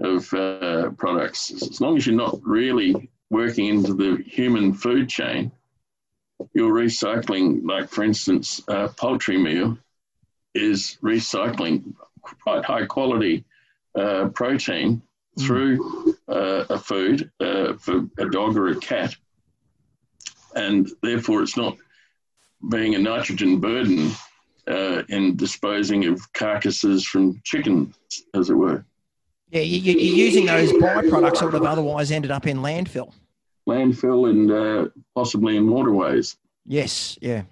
of uh, products. As long as you're not really working into the human food chain, you're recycling, like for instance, uh, poultry meal is recycling quite high quality uh, protein through uh, a food uh, for a dog or a cat and therefore it's not being a nitrogen burden uh, in disposing of carcasses from chickens, as it were. Yeah, you, are using those byproducts that would have otherwise ended up in landfill. Landfill and uh, possibly in waterways. Yes, yeah.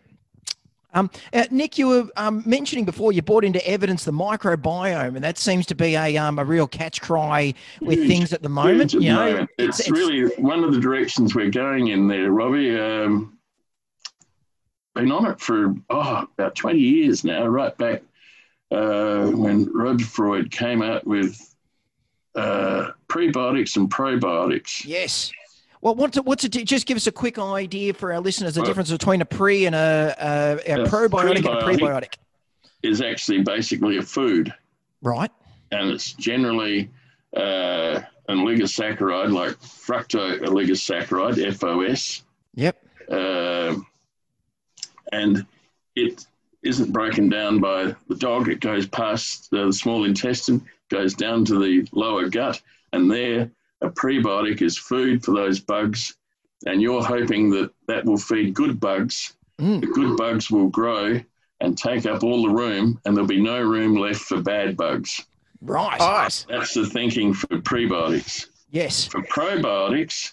Um, uh, Nick, you were um, mentioning before you brought into evidence the microbiome, and that seems to be a, um, a real catch cry with huge, things at the moment. You know, moment. It's, it's, it's, really one of the directions we're going in there, Robbie. Been on it for oh, about 20 years now, right back uh, when Roberfroid came out with uh, prebiotics and probiotics. Yes. Well, what's it, what's it? Just give us a quick idea for our listeners the well, difference between a pre and a, a, a probiotic, and a prebiotic. Is actually basically a food, right? And it's generally uh, an oligosaccharide like fructo oligosaccharide (FOS). Yep. Uh, and it isn't broken down by the dog. It goes past the small intestine, goes down to the lower gut, and there a prebiotic is food for those bugs. And you're hoping that that will feed good bugs. Mm. The good bugs will grow and take up all the room, and there'll be no room left for bad bugs. Right. Nice. That's the thinking for prebiotics. Yes. For probiotics,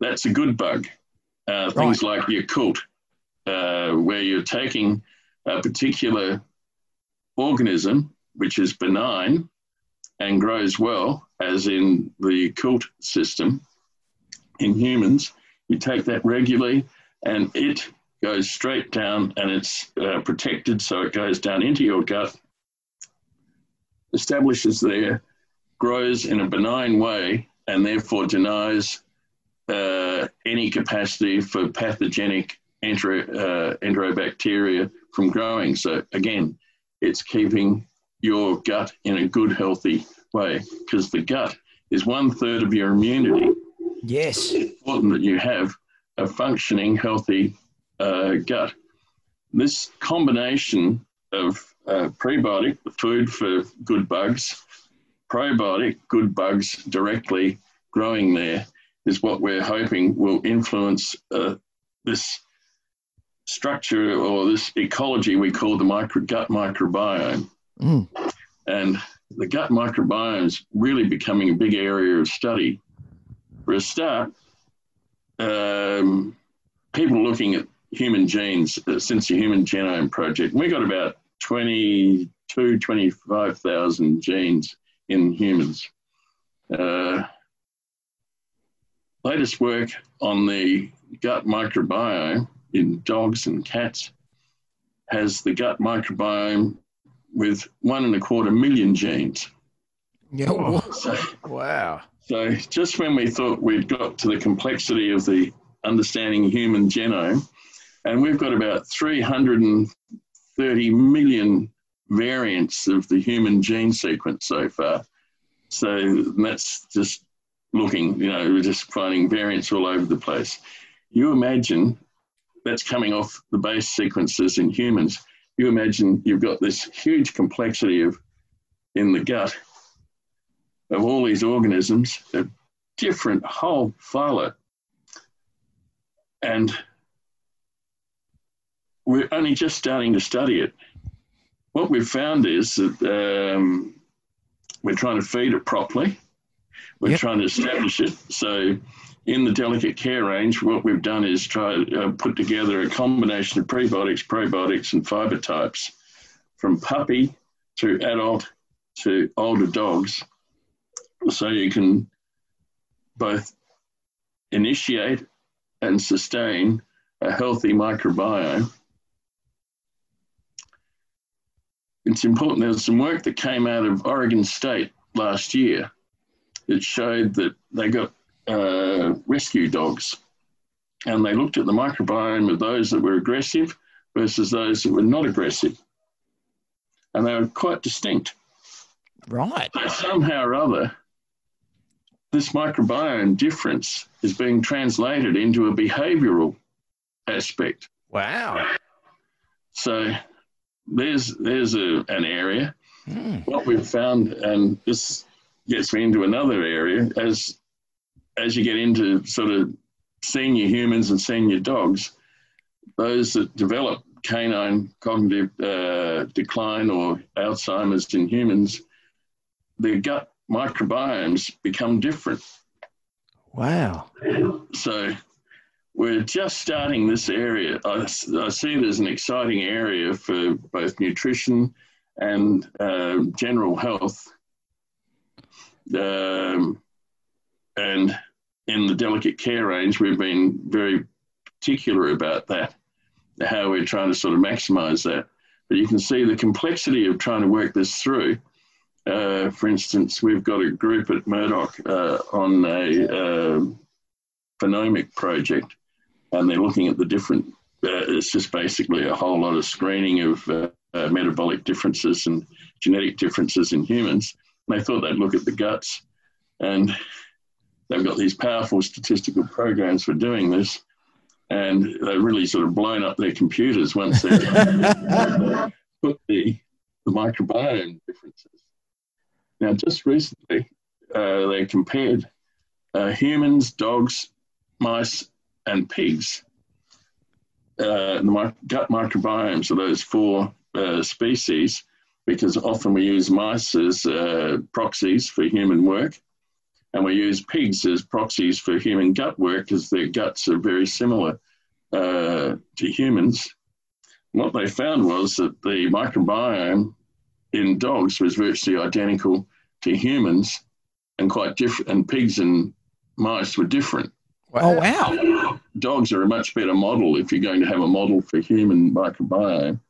that's a good bug. Uh, things like Yakult, uh, where you're taking a particular organism which is benign and grows well, as in the Yakult system in humans. You take that regularly, and it goes straight down, and it's uh, protected, so it goes down into your gut, establishes there, grows in a benign way, and therefore denies uh, any capacity for pathogenic entero, uh, enterobacteria from growing. So again, it's keeping your gut in a good, healthy way because the gut is one third of your immunity. Yes. It's important that you have a functioning, healthy uh, gut. This combination of uh, prebiotic, the food for good bugs, probiotic, good bugs directly growing there, is what we're hoping will influence uh, this structure or this ecology we call the micro, gut microbiome. Mm. And the gut microbiome is really becoming a big area of study. For a start, um, people looking at human genes uh, since the Human Genome Project, we got about 22, 25,000 genes in humans. Uh, latest work on the gut microbiome in dogs and cats has the gut microbiome with one and a quarter million genes. Yeah. So, Wow. so just when we thought we'd got to the complexity of the understanding human genome, and we've got about 330 million variants of the human gene sequence so far. So that's just looking, you know, we're just finding variants all over the place. You imagine that's coming off the base sequences in humans. You imagine you've got this huge complexity of in the gut of all these organisms, a different whole phyla. And we're only just starting to study it. What we've found is that um, we're trying to feed it properly. We're Yep. trying to establish it. So, in the delicate care range, what we've done is try uh, put together a combination of prebiotics, probiotics, and fiber types, from puppy to adult to older dogs, so you can both initiate and sustain a healthy microbiome. It's important. There's some work that came out of Oregon State last year that showed that they got uh, rescue dogs and they looked at the microbiome of those that were aggressive versus those that were not aggressive. And they were quite distinct. Right. But somehow or other, this microbiome difference is being translated into a behavioral aspect. Wow. So there's there's a, an area. Hmm. What we've found, and this gets me into another area, as as you get into sort of senior humans and senior dogs, those that develop canine cognitive uh, decline or Alzheimer's in humans, their gut microbiomes become different. Wow. So we're just starting this area. I, I see it as an exciting area for both nutrition and uh, general health. Um, and in the delicate care range, we've been very particular about that, how we're trying to sort of maximize that. But you can see the complexity of trying to work this through. Uh, for instance, we've got a group at Murdoch uh, on a uh, phenomic project, and they're looking at the different. Uh, it's just basically a whole lot of screening of uh, uh, metabolic differences and genetic differences in humans. They thought they'd look at the guts, and they've got these powerful statistical programs for doing this. and they've really sort of blown up their computers once they put the, the microbiome differences. Now, just recently, uh, they compared uh, humans, dogs, mice, and pigs. Uh, the gut microbiomes of those four uh, species, because often we use mice as uh, proxies for human work, and we use pigs as proxies for human gut work, because their guts are very similar uh, to humans. What they found was that the microbiome in dogs was virtually identical to humans and quite different, and pigs and mice were different. Oh, wow. Dogs are a much better model if you're going to have a model for human microbiome.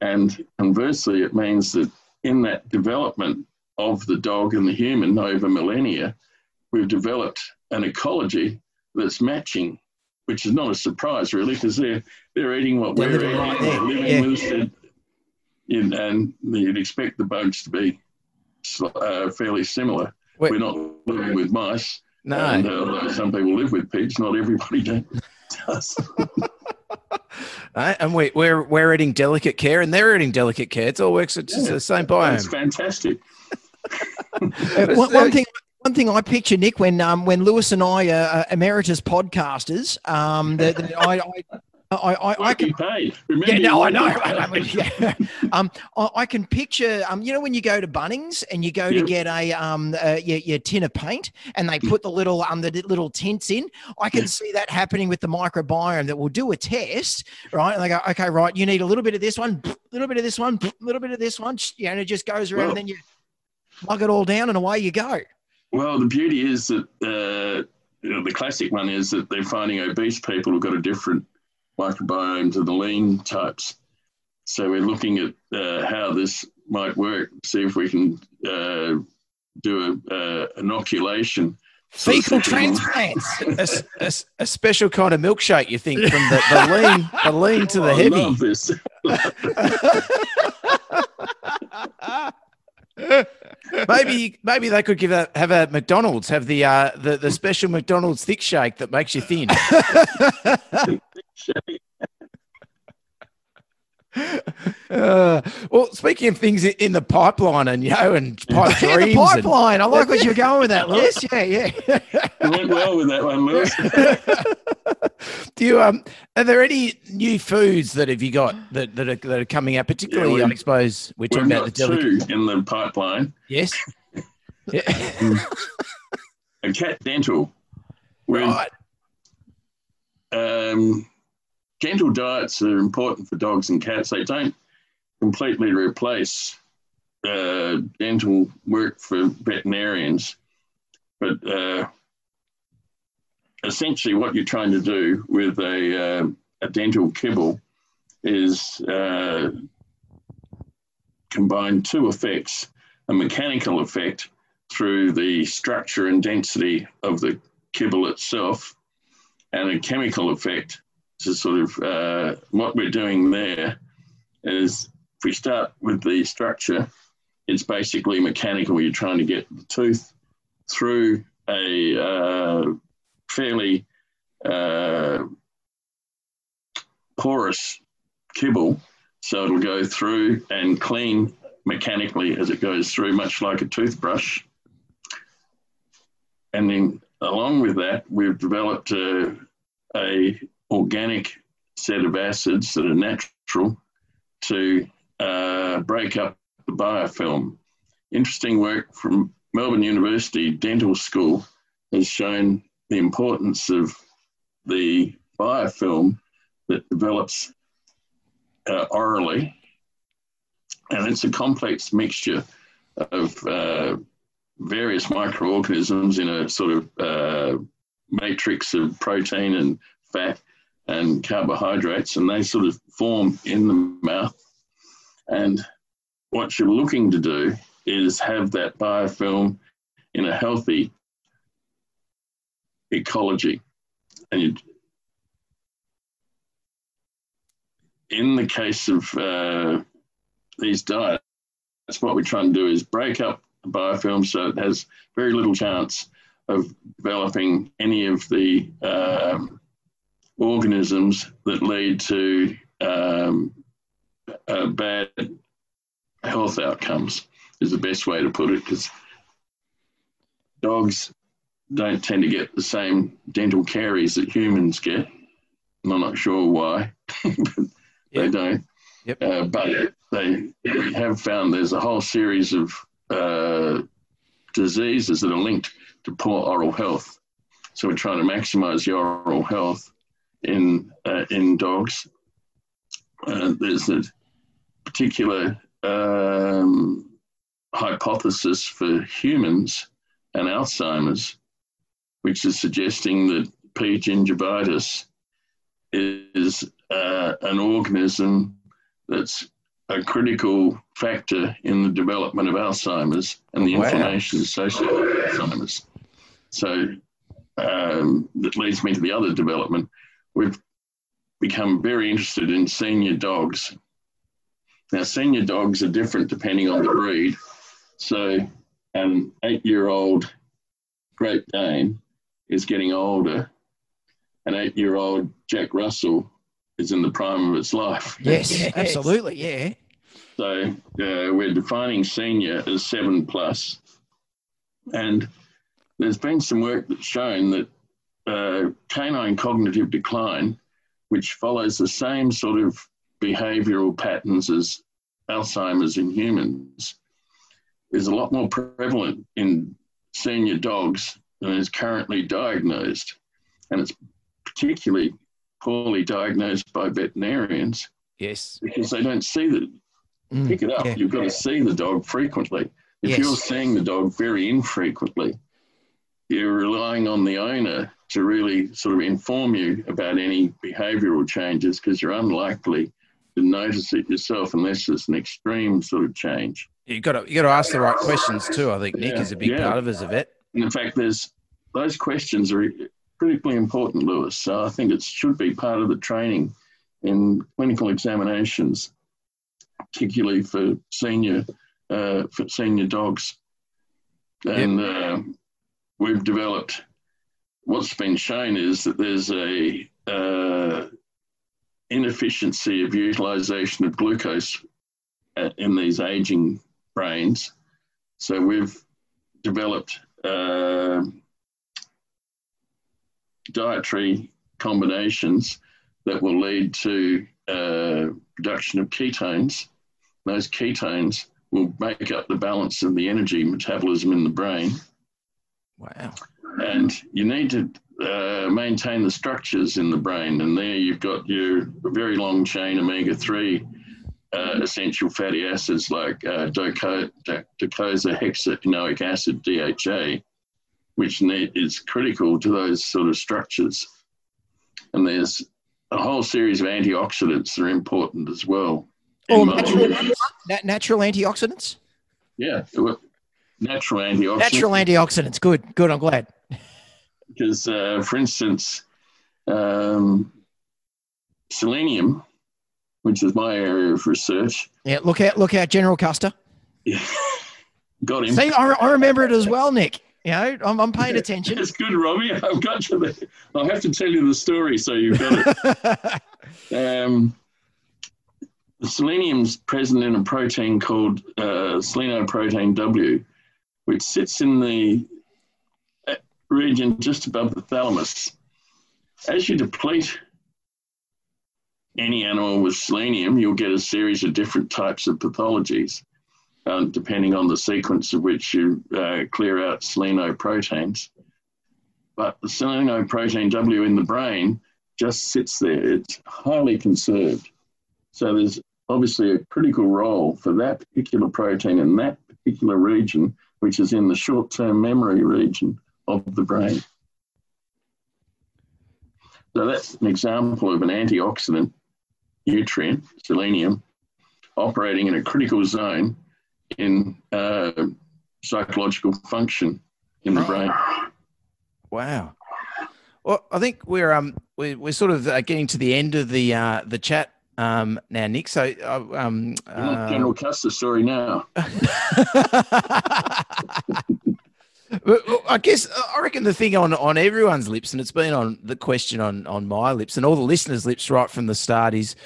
And conversely, it means that in that development of the dog and the human over millennia, we've developed an ecology that's matching, which is not a surprise really, because they're they're eating what they're we're eating, right they're living with us, in, and you'd expect the bugs to be uh, fairly similar. Wait. We're not living with mice. No. And, uh, some people live with pigs, not everybody does. Right? And we, we're we're eating delicate care, and they're eating delicate care. It all works. It's yeah. the same biome. It's fantastic. one, one, thing, one thing I picture, Nick, when um, when Lewis and I are emeritus podcasters, um, that, that I, I I, I, I can pay. Remember yeah, no, I know. yeah. um, I, I, can picture, um, you know, when you go to Bunnings and you go yep. to get a um, uh, your, your, tin of paint, and they put the little um, the little tints in. I can see that happening with the microbiome. That will do a test, right? And they go, okay, right, you need a little bit of this one, a little bit of this one, a little bit of this one. You know, and it just goes around, well, and then you plug it all down, and away you go. Well, the beauty is that uh, you know, the classic one is that they're finding obese people who've got a different microbiome to the lean types. So we're looking at uh, how this might work, see if we can uh, do a, uh, inoculation. Fecal transplants. a, a, a, special kind of milkshake, you think, from the, the lean, the lean to the heavy. maybe maybe they could give a have a McDonald's have the uh the, the special McDonald's thick shake that makes you thin. Uh, well, speaking of things in the pipeline and you know, and pipe dreams, the pipeline. And... I like what you're going with that, Lewis. Yeah, yeah. you went well with that one, Lewis. Do you um? Are there any new foods that have you got that that are, that are coming out? Particularly, yeah, I suppose we're talking about the delicate in the pipeline. Yes. yeah. a cat dental. Right. Um, dental diets are important for dogs and cats. They don't completely replace uh, dental work for veterinarians, but uh, essentially what you're trying to do with a, uh, a dental kibble is uh, combine two effects, a mechanical effect through the structure and density of the kibble itself, and a chemical effect to sort of uh, what we're doing there is if we start with the structure, it's basically mechanical. You're trying to get the tooth through a uh, fairly uh, porous kibble, so it'll go through and clean mechanically as it goes through, much like a toothbrush. And then along with that, we've developed a, a organic set of acids that are natural to uh, break up the biofilm. Interesting work from Melbourne University Dental School has shown the importance of the biofilm that develops uh, orally. And it's a complex mixture of uh, various microorganisms in a sort of uh, matrix of protein and fat and carbohydrates, and they sort of form in the mouth. And what you're looking to do is have that biofilm in a healthy ecology. And you, in the case of uh, these diets, that's what we're trying to do is break up the biofilm so it has very little chance of developing any of the um, organisms that lead to um, uh, bad health outcomes, is the best way to put it, because dogs don't tend to get the same dental caries that humans get. And I'm not sure why, but they don't. Yep. Uh, but they have found there's a whole series of uh, diseases that are linked to poor oral health. So we're trying to maximize your oral health in uh, in dogs. Uh, there's a particular um, hypothesis for humans and Alzheimer's, which is suggesting that P. gingivalis is uh, an organism that's a critical factor in the development of Alzheimer's and the Wow. inflammation associated with Alzheimer's. So um, that leads me to the other development. We've become very interested in senior dogs. Now, senior dogs are different depending on the breed. So, an eight year old Great Dane is getting older. An eight year old Jack Russell is in the prime of its life. Yes, Yes. absolutely. Yeah. So uh, we're defining senior as seven plus. plus, and there's been some work that's shown that uh, canine cognitive decline, which follows the same sort of behavioural patterns as Alzheimer's in humans, is a lot more prevalent in senior dogs than is currently diagnosed, and it's particularly poorly diagnosed by veterinarians Yes. because they don't see the Mm, pick it up. yeah. You've got to see the dog frequently. If Yes. you're seeing the dog very infrequently, you're relying on the owner to really sort of inform you about any behavioural changes because you're unlikely to notice it yourself unless there's an extreme sort of change. You got to you got to ask the right questions too. I think Nick Yeah, is a big yeah. part of as a vet. And in fact, there's those questions are critically important, Lewis. So I think it should be part of the training in clinical examinations, particularly for senior uh, for senior dogs. And uh, we've developed. What's been shown is that there's a uh, inefficiency of utilization of glucose uh, in these aging brains. So we've developed uh, dietary combinations that will lead to uh, production of ketones. Those ketones will make up the balance of the energy metabolism in the brain. Wow. And you need to uh, maintain the structures in the brain. And there you've got your very long chain omega 3 uh, essential fatty acids like uh, doco- docosahexaenoic acid, DHA, which need, is critical to those sort of structures. And there's a whole series of antioxidants that are important as well. Oh, natural, muscle. na- natural antioxidants. Yeah, natural antioxidants. Natural antioxidants. Good. Good. I'm glad. Because, uh, for instance, um, selenium, which is my area of research, Yeah. Look out. Look out, General Custer. got him. See, I, I remember it as well, Nick. You know, I'm, I'm paying attention. It's good, Robbie. I've got you there. I'll have to tell you the story so you've got it. um, selenium's present in a protein called uh, selenoprotein W, which sits in the region just above the thalamus. As you deplete any animal with selenium, you'll get a series of different types of pathologies, um, depending on the sequence of which you uh, clear out selenoproteins. But the selenoprotein W in the brain just sits there. It's highly conserved. So there's obviously a critical role for that particular protein in that particular region, which is in the short term memory region of the brain. So that's an example of an antioxidant nutrient, selenium, operating in a critical zone in uh, psychological function in the brain. Wow. Well, I think we're um we're, we're sort of uh, getting to the end of the uh, the chat um now, Nick. So uh, um uh, General Custer story now. I guess uh, I reckon the thing on, on everyone's lips, and it's been on the question on, on my lips and all the listeners' lips right from the start, is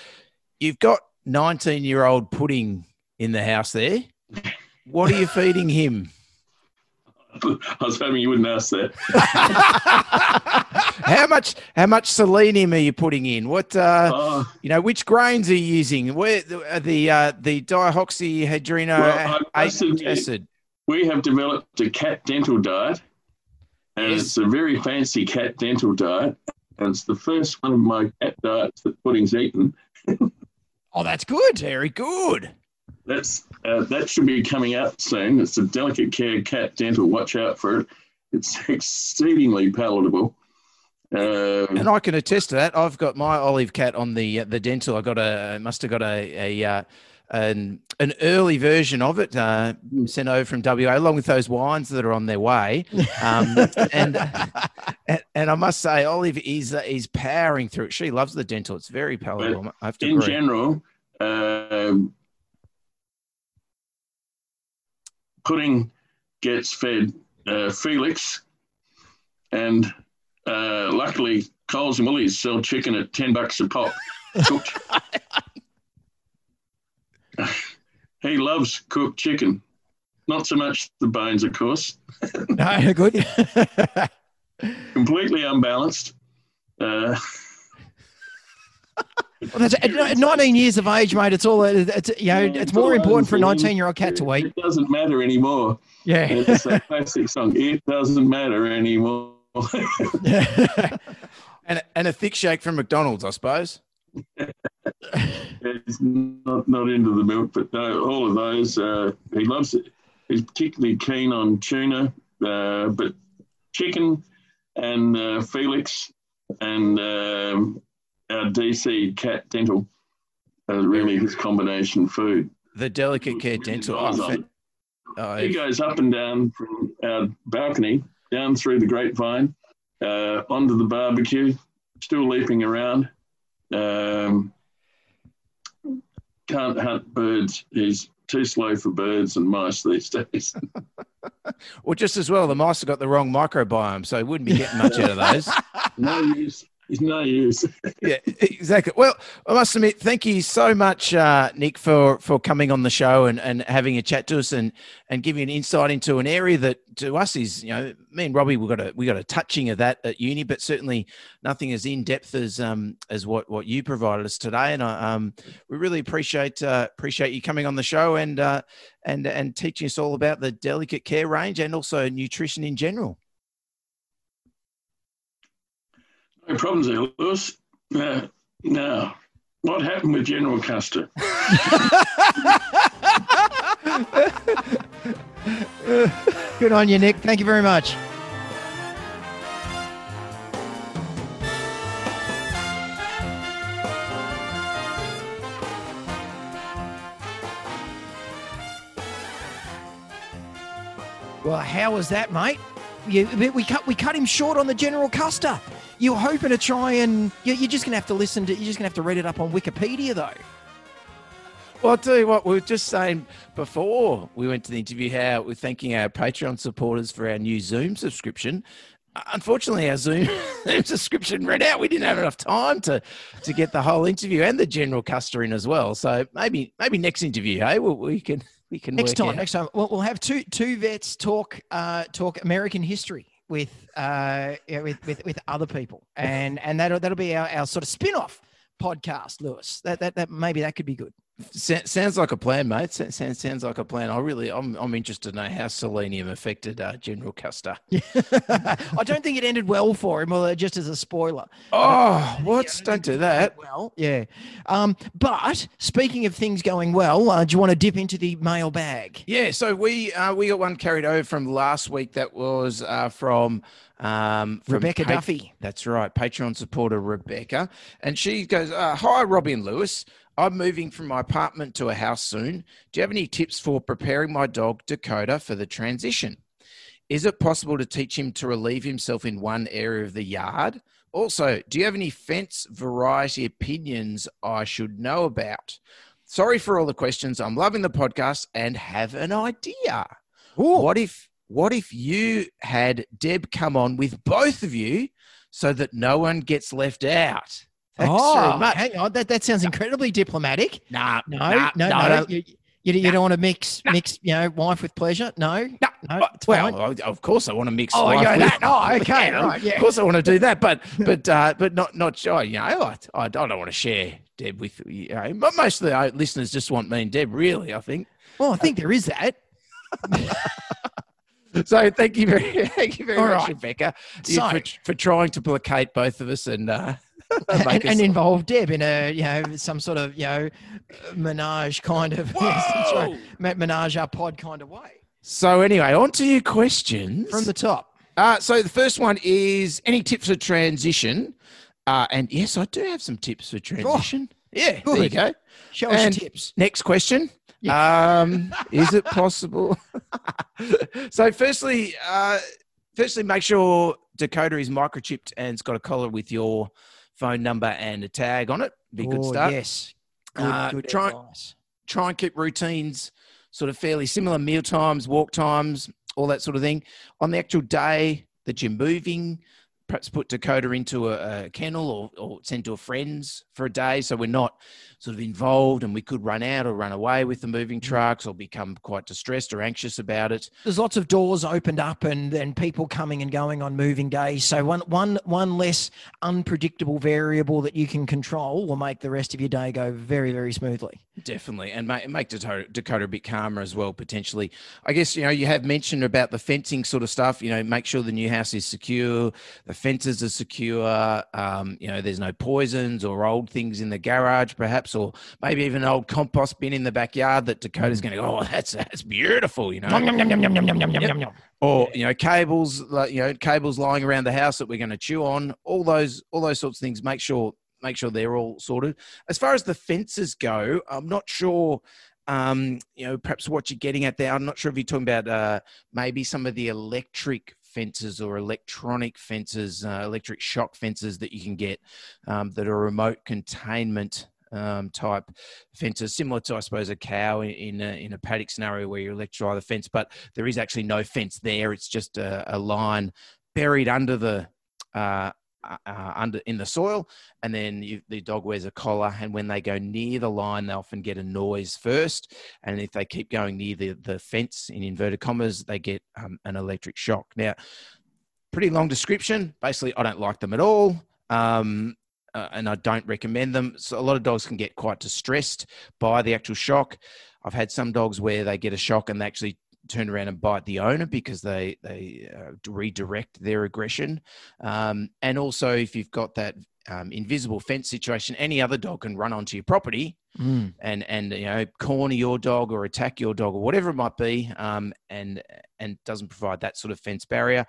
you've got 19 year old pudding in the house there. What are you feeding him? I was hoping you wouldn't ask that. how much how much selenium are you putting in? What uh, Oh, you know? Which grains are you using? Where the the, uh, the dioxyhydrino Well, I must admit- acid? We have developed a cat dental diet, and Yes. it's a very fancy cat dental diet. And it's the first one of my cat diets that pudding's eaten. Oh, that's good. Very good. That's uh, that should be coming out soon. It's a delicate care cat dental. Watch out for it. It's exceedingly palatable. Um, And I can attest to that. I've got my olive cat on the uh, the dental. I got a must have got a a uh, an an early version of it uh, sent over from WA, along with those wines that are on their way. Um, and, and and I must say, Olive is uh, is powering through it. She loves the dental. It's very palatable. I have to in agree. general, um, pudding gets fed uh, Felix, and uh, luckily Coles and Woolies sell chicken at ten bucks a pop. Cooked. he loves cooked chicken. Not so much the bones, of course. No, good. Completely unbalanced. Uh, Well, that's, uh, at, at 19 years of age, mate, it's all uh, it's you know it's more important for a 19 year old cat to eat. It doesn't matter anymore. Yeah. Uh, it's a classic song. It doesn't matter anymore. And and a thick shake from McDonald's, I suppose. He's not, not into the milk, but no, all of those. Uh, he loves it. He's particularly keen on tuna, uh, but chicken and uh, Felix and um, our DC cat dental are really his combination food. The delicate care dental. Oh, oh, He goes up and down from our balcony, down through the grapevine, uh, onto the barbecue, still leaping around. Um, can't hunt birds. He's too slow for birds and mice these days. Well, just as well, the mice have got the wrong microbiome, so he wouldn't be getting much out of those. no use. No use. yeah, exactly. Well, I must admit, thank you so much, uh, Nick, for for coming on the show and, and having a chat to us and and giving an insight into an area that to us is, you know, me and Robbie we got a we got a touching of that at uni, but certainly nothing as in depth as um as what what you provided us today. And I, um we really appreciate uh, appreciate you coming on the show and uh, and and teaching us all about the delicate care range and also nutrition in general. No problems there, Lewis. Uh, now, what happened with General Custer? Good on you, Nick. Thank you very much. Well, how was that, mate? You, we cut we cut him short on the General Custer. You were hoping to try and you- you're just gonna have to listen to. You're just gonna have to read it up on Wikipedia, though. Well, I'll tell you what, we were just saying before we went to the interview how we're thanking our Patreon supporters for our new Zoom subscription. Unfortunately, our Zoom subscription ran out. We didn't have enough time to to get the whole interview and the general Custer in as well. So maybe maybe next interview, hey, we we can we can Next time, out. next time, we'll, we'll have two two vets talk uh, talk American history with uh, with, with with other people, and and that'll that'll be our, our sort of spin off podcast, Lewis. That that that maybe that could be good. Sounds like a plan, mate. Sounds sounds like a plan. I really, I'm I'm interested to know how selenium affected uh, General Custer. I don't think it ended well for him, although just as a spoiler. Oh, what? Don't do that. Well, yeah. Um, but speaking of things going well, uh, do you want to dip into the mailbag? Yeah, so we uh, we got one carried over from last week. That was uh, from um, Rebecca Pa- Duffy. That's right, Patreon supporter Rebecca, and she goes, uh, "Hi, Robbie and Lewis. I'm moving from my apartment to a house soon. Do you have any tips for preparing my dog Dakota for the transition? Is it possible to teach him to relieve himself in one area of the yard? Also, do you have any fence variety opinions I should know about? Sorry for all the questions. I'm loving the podcast and have an idea. What if what if you had Deb come on with both of you so that no one gets left out? Thanks oh, hang on. That, that sounds incredibly diplomatic. Nah, No, nah, no, no. nah. You, you, you Nah. don't want to mix, Nah. mix, you know, wife with pleasure. No, no. well, fine. of course I want to mix. Oh, yeah, that- oh, okay, Yeah, right, yeah. Of course I want to do that, but but uh, but not not sure. You know, I, I don't want to share Deb with you know. But most of the uh, listeners just want me and Deb. Really, I think. well, I think there is that. So thank you very thank you very All much, right. Rebecca, So- for, for trying to placate both of us and uh, and, us- and involve Deb in a, you know, some sort of, you know, menage kind of, right, Whoa! Menage a pod kind of way. So anyway, on to your questions. From the top. Uh, so the first one is any tips for transition? Uh, and yes, I do have some tips for transition. yeah, there you go. Show us And- your tips. Next question. Um, is it possible? so, firstly, uh, firstly, make sure Dakota is microchipped and it's got a collar with your phone number and a tag on it. Be a good Oh, start. Yes. Good, Uh, good try- advice. Try and keep routines sort of fairly similar, meal times, walk times, all that sort of thing. On the actual day that you're moving, perhaps put Dakota into a, a kennel or, or send to a friend's for a day so we're not sort of involved and we could run out or run away with the moving Mm. trucks or become quite distressed or anxious about it. There's lots of doors opened up and and people coming and going on moving days. So one one one less unpredictable variable that you can control will make the rest of your day go very very smoothly. Definitely, and make, make Dakota, Dakota a bit calmer as well, potentially. I guess, you know, you have mentioned about the fencing sort of stuff, you know, make sure the new house is secure, the fences are secure, um, you know, there's no poisons or old things in the garage, perhaps, or maybe even an old compost bin in the backyard that Dakota's going to go, oh, that's, that's beautiful, you know. Yum, yum, yum, yum, yum, yum, yum, yum, yum. or you know cables you know cables lying around the house that we're going to chew on all those all those sorts of things make sure make sure they're all sorted. As far as the fences go i'm not sure um you know perhaps what you're getting at there. I'm not sure if you're talking about uh maybe some of the electric fences or electronic fences uh, electric shock fences that you can get um, that are remote containment um, type fences, similar to, I suppose, a cow in in a, in a paddock scenario where you electrify the fence, but there is actually no fence there. It's just a, a line buried under the uh, uh, uh, under in the soil, and then you, the dog wears a collar. And when they go near the line, they often get a noise first, and if they keep going near the the fence in inverted commas, they get um, an electric shock. Now, pretty long description. Basically, I don't like them at all. Um, uh, and I don't recommend them. So a lot of dogs can get quite distressed by the actual shock. I've had some dogs where they get a shock and they actually turn around and bite the owner because they they uh, redirect their aggression. Um, and also, if you've got that um, invisible fence situation, any other dog can run onto your property Mm. and and you know corner your dog or attack your dog or whatever it might be, um, and and doesn't provide that sort of fence barrier.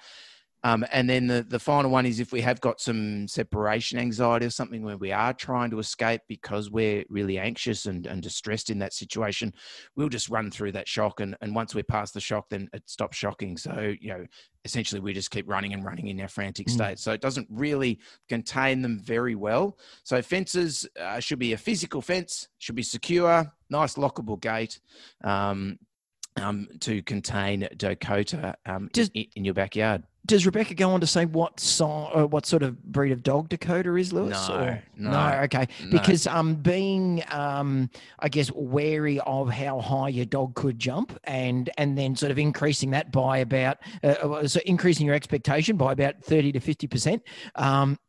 Um, and then the, the final one is if we have got some separation anxiety or something where we are trying to escape because we're really anxious and, and distressed in that situation, we'll just run through that shock. And, and once we're past the shock, then it stops shocking. So, you know, essentially we just keep running and running in our frantic Mm. state. So it doesn't really contain them very well. So fences uh, should be a physical fence, should be secure, nice lockable gate. Um, um, to contain Dakota um, Does- in, in your backyard. Does Rebecca go on to say what song, uh, what sort of breed of dog Dakota is, Lewis? No, or- no, okay. no. Because um, being um, I guess wary of how high your dog could jump, and and then sort of increasing that by about uh, uh, so increasing your expectation by about thirty to fifty percent. Um,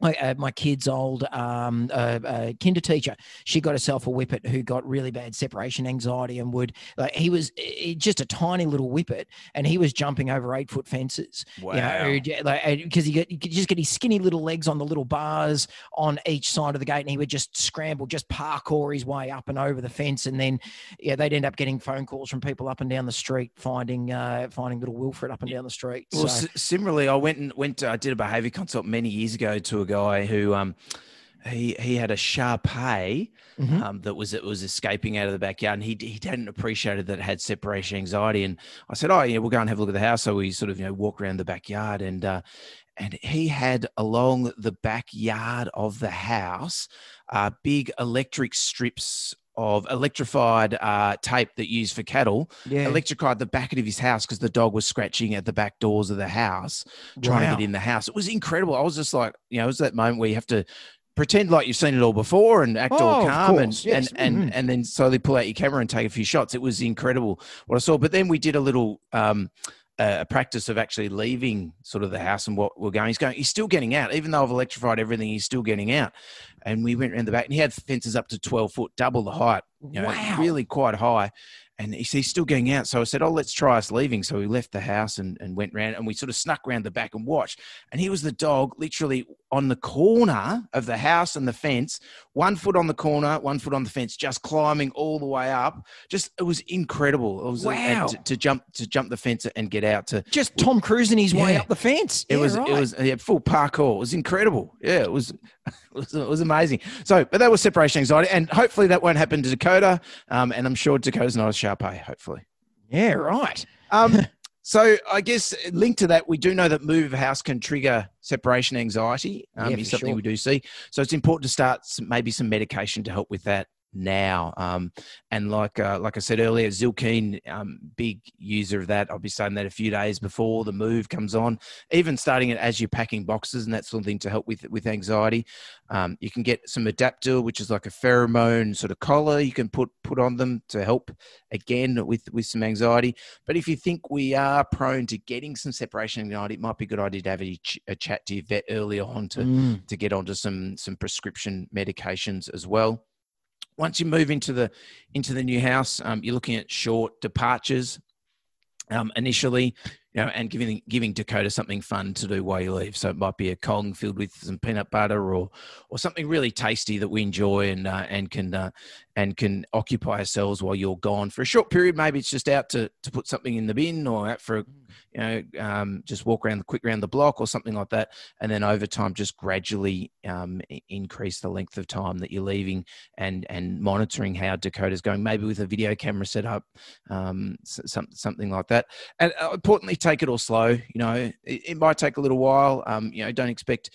my, uh, my kid's old um, uh, uh, kinder teacher, she got herself a whippet who got really bad separation anxiety and would like he was just a tiny little whippet and he was jumping over eight foot fences. Wow. You know, like because he you could just get his skinny little legs on the little bars on each side of the gate, and he would just scramble, just parkour his way up and over the fence, and then yeah, they'd end up getting phone calls from people up and down the street, finding uh, finding little Wilfred up and down the street. Well, so, s- similarly, I went and went. I did a behaviour consult many years ago to a guy who um, he he had a Shar-Pei Mhm. um, that was it was escaping out of the backyard, and he he hadn't appreciated that it had separation anxiety. And I said, "Oh yeah, we'll go and have a look at the house." So we sort of you know walk around the backyard, and uh, and he had along the backyard of the house uh, big electric strips of electrified uh, tape that used for cattle Yeah. electrified the back of his house because the dog was scratching at the back doors of the house, trying to get in the house. It was incredible. I was just like, you know, it was that moment where you have to pretend like you've seen it all before and act Oh, all calm and, yes. and and Mhm. and then slowly pull out your camera and take a few shots. It was incredible what I saw. But then we did a little um, a practice of actually leaving sort of the house and what we're going. He's going. He's still getting out, even though I've electrified everything. He's still getting out. And we went around the back, and he had fences up to twelve foot, double the height. You know, Wow. really quite high. And he's, he's still getting out. So I said, Oh, let's try us leaving. So we left the house and, and went round and we sort of snuck round the back and watched. And he was the dog literally on the corner of the house and the fence, one foot on the corner, one foot on the fence, just climbing all the way up. Just it was incredible. It was Wow. to, to jump to jump the fence and get out to Just Tom cruising his way up the fence. it Yeah, was right. it was yeah, full parkour. It was incredible. Yeah, it was it was, it was amazing. So, but that was separation anxiety, and hopefully that won't happen to Dakota. Um, and I'm sure Dakota's not a Sharpei. Hopefully. yeah, right. Um, so I guess linked to that, we do know that move of house can trigger separation anxiety. Um, Yeah, is something sure. we do see. So it's important to start some, maybe some medication to help with that now. Um, and like uh, like I said earlier, Zylkene, um, big user of that. I'll be saying that a few days before the move comes on, even starting it as you're packing boxes and that sort of thing to help with with anxiety. Um, you can get some Adaptil, which is like a pheromone sort of collar you can put put on them to help again with with some anxiety. But if you think we are prone to getting some separation anxiety, it might be a good idea to have a, ch- a chat to your vet early on to Mm. to get onto some some prescription medications as well. Once you move into the into the new house, um, you're looking at short departures um, initially, you know, and giving giving Dakota something fun to do while you leave. So it might be a Kong filled with some peanut butter, or or something really tasty that we enjoy and uh, and can uh, and can occupy ourselves while you're gone for a short period. Maybe it's just out to to put something in the bin, or out for you know um, just walk around the quick around the block or something like that. And then over time, just gradually um, increase the length of time that you're leaving and and monitoring how Dakota's going. Maybe with a video camera set up, um, some, something like that. And uh, importantly, take it all slow. You know, it, it might take a little while. Um, you know, don't expect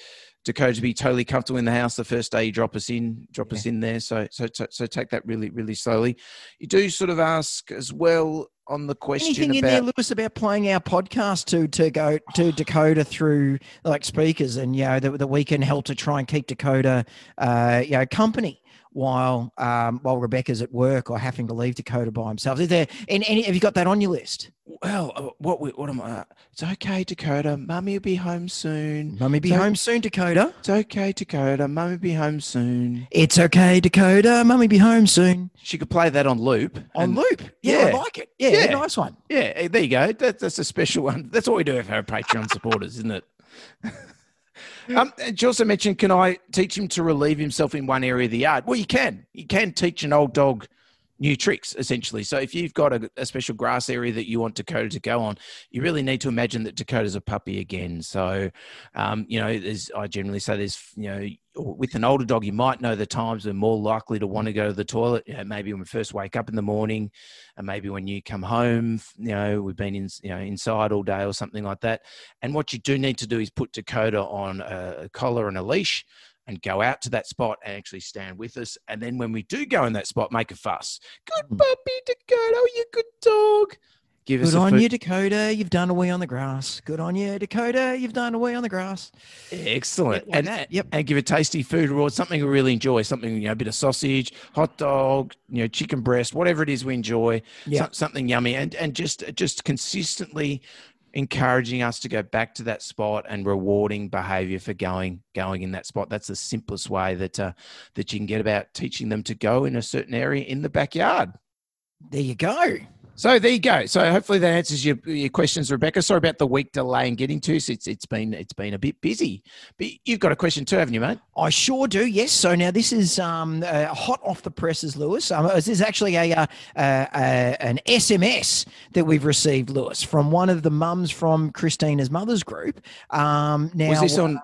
Dakota to be totally comfortable in the house the first day you drop us in, drop us in there. So, so, so, so take that really, really slowly. You do sort of ask as well on the question Anything in there, Lewis, about playing our podcast to to go to Dakota through like speakers, and you know that, that we can help to try and keep Dakota, uh, you know, company while um, while Rebecca's at work or having to leave Dakota by himself. Is there any, any have you got that on your list? well, uh, what what am I? It's okay, Dakota. Mummy will be home soon. Mummy be So- home soon, Dakota. It's okay, Dakota. Mummy be home soon. It's okay, Dakota. Mummy be home soon. She could play that on loop. On loop. Yeah, I like it. Yeah, Yeah. nice one. Yeah, eh, there you go. That, that's a special one. That's what we do for our Patreon supporters, isn't it? um, also mentioned, can I teach him to relieve himself in one area of the yard? Well, you can. You can teach an old dog new tricks, essentially. So if you've got a, a special grass area that you want Dakota to go on, you really need to imagine that Dakota's a puppy again. So, um, you know, I generally say there's, you know, with an older dog, you might know the times we're more likely to want to go to the toilet. You know, maybe when we first wake up in the morning, and maybe when you come home, you know, we've been in, you know, inside all day or something like that. And what you do need to do is put Dakota on a, a collar and a leash and go out to that spot and actually stand with us. And then when we do go in that spot, make a fuss. Good Hmm. puppy, Dakota. Oh, you good dog. Give us Good a on you, Dakota. You've done away on the grass. Good on you, Dakota. You've done away on the grass. Excellent. Like and that. Yep. and give a tasty food reward, something we really enjoy, something, you know, a bit of sausage, hot dog, you know, chicken breast, whatever it is we enjoy, Yeah. some- something yummy. And and just just consistently encouraging us to go back to that spot and rewarding behavior for going going in that spot. That's the simplest way that uh, that you can get about teaching them to go in a certain area in the backyard. There you go. So there you go. So hopefully that answers your, your questions, Rebecca. Sorry about the week delay in getting to us. It's it's been it's been a bit busy. But you've got a question too, haven't you, mate? I sure do. Yes. So now this is um, uh, hot off the presses, Lewis. Um, this is actually a, uh, uh, uh, an SMS that we've received, Lewis, from one of the mums from Christina's mother's group. Um, now, Was this on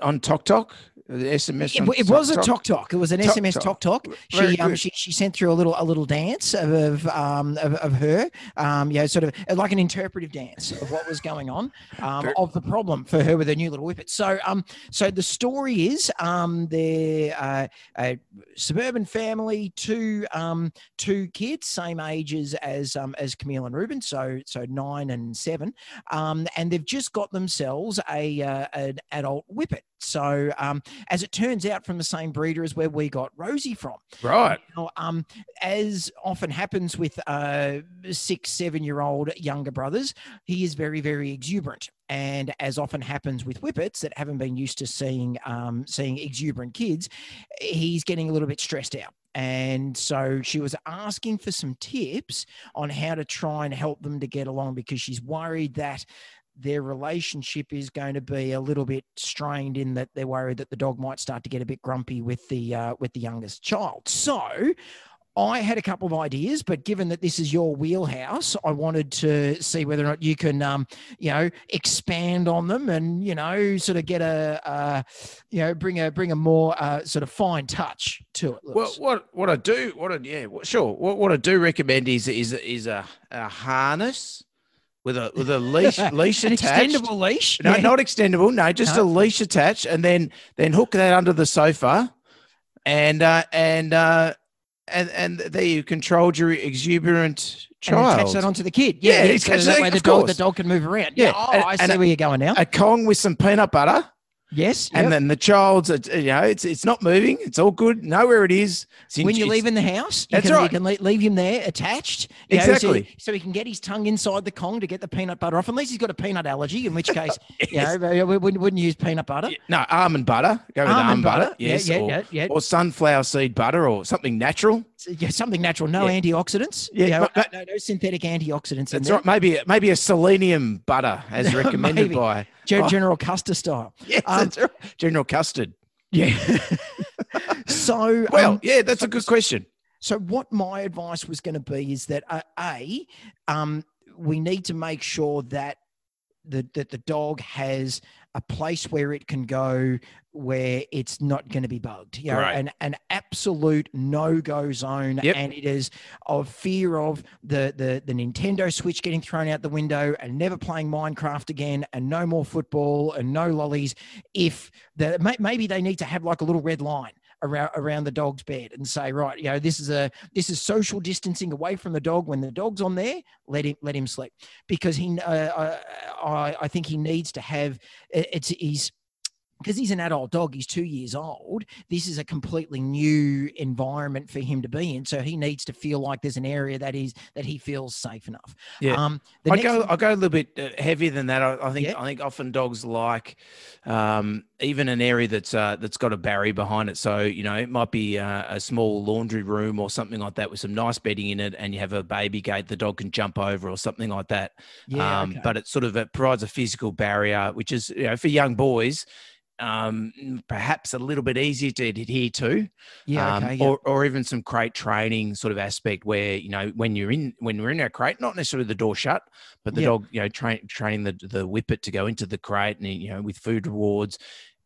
on Tok Tok? The SMS. It, it was a Tok talk talk. It was an SMS Tok. talk talk. She um she, she sent through a little a little dance of of um of, of her um yeah sort of like an interpretive dance of what was going on um of the problem for her with her new little whippet. So um so the story is um they're uh, a suburban family, two um two kids, same ages as um as Camille and Ruben, so so nine and seven, um and they've just got themselves a uh, an adult whippet. So um as it turns out from the same breeder as where we got Rosie from. Right. Now, um, as often happens with uh, six, seven year old younger brothers, he is very, very exuberant. And as often happens with whippets that haven't been used to seeing um, seeing exuberant kids, he's getting a little bit stressed out. And so she was asking for some tips on how to try and help them to get along because she's worried that their relationship is going to be a little bit strained in that they're worried that the dog might start to get a bit grumpy with the uh, with the youngest child. So I had a couple of ideas, but given that this is your wheelhouse, I wanted to see whether or not you can, um, you know, expand on them and you know, sort of get a, uh, you know, bring a bring a more uh, sort of fine touch to it. Well, what what I do, what I yeah, sure. What what I do recommend is is is a, a harness with a with a leash leash an attached. extendable leash. No, yeah. not extendable. No, just No. a leash attached, and then then hook that under the sofa, and uh, and uh, and and there you controlled your exuberant And attach child. that onto the kid. Yeah, Yeah, it's so catch that that, way the of dog, the course. dog can move around. Yeah, Yeah, oh, and- I and see a- where you're going now. a Kong with some peanut butter, yes, and yep. then the child's you know it's it's not moving. It's all good. Know where it is. When you're leaving the house, you That's can, you can le- leave him there attached. you know, so- Exactly. so, he can get his tongue inside the Kong to get the peanut butter off. Unless he's got a peanut allergy, in which case, Yes. you know, we wouldn't, wouldn't use peanut butter. Yeah, No, almond butter. Go with Almond almond, butter. butter. Yeah, Yes. yeah, or, yeah, yeah. or sunflower seed butter or something natural. Yeah, something natural, no Yeah. antioxidants. Yeah, you know, but- no, no, synthetic antioxidants in That's right. Maybe maybe a selenium butter as recommended by Oh. General Custer style. yes, Um, right. General Custard. Yeah. so, Well, um, yeah, that's so- a good question. So, what my advice was going to be is that uh, a, um, we need to make sure that the that the dog has a place where it can go where it's not going to be bugged. You know, Right. an an absolute no go zone, Yep. and it is of fear of the the the Nintendo Switch getting thrown out the window and never playing Minecraft again, and no more football and no lollies. If the maybe they need to have like a little red line around around the dog's bed and say right you know this is a this is social distancing away from the dog. When the dog's on there let him let him sleep. Because he uh, I, I think he needs to have it's he's because he's an adult dog he's two years old this is a completely new environment for him to be in so he needs to feel like there's an area that is that he feels safe enough Yeah. um I go I go a little bit uh, heavier than that. I, I think Yeah. I think often dogs like um, even an area that's uh, that's got a barrier behind it. So you know it might be uh, a small laundry room or something like that with some nice bedding in it, and you have a baby gate the dog can jump over or something like that. yeah um, okay. But it sort of it provides a physical barrier, which is you know for young boys. Um, perhaps a little bit easier to adhere to, yeah um, okay yeah. or, or even some crate training sort of aspect where you know when you're in when we're in our crate, not necessarily the door shut, but the Yeah. dog you know train training the the whippet to go into the crate and you know with food rewards,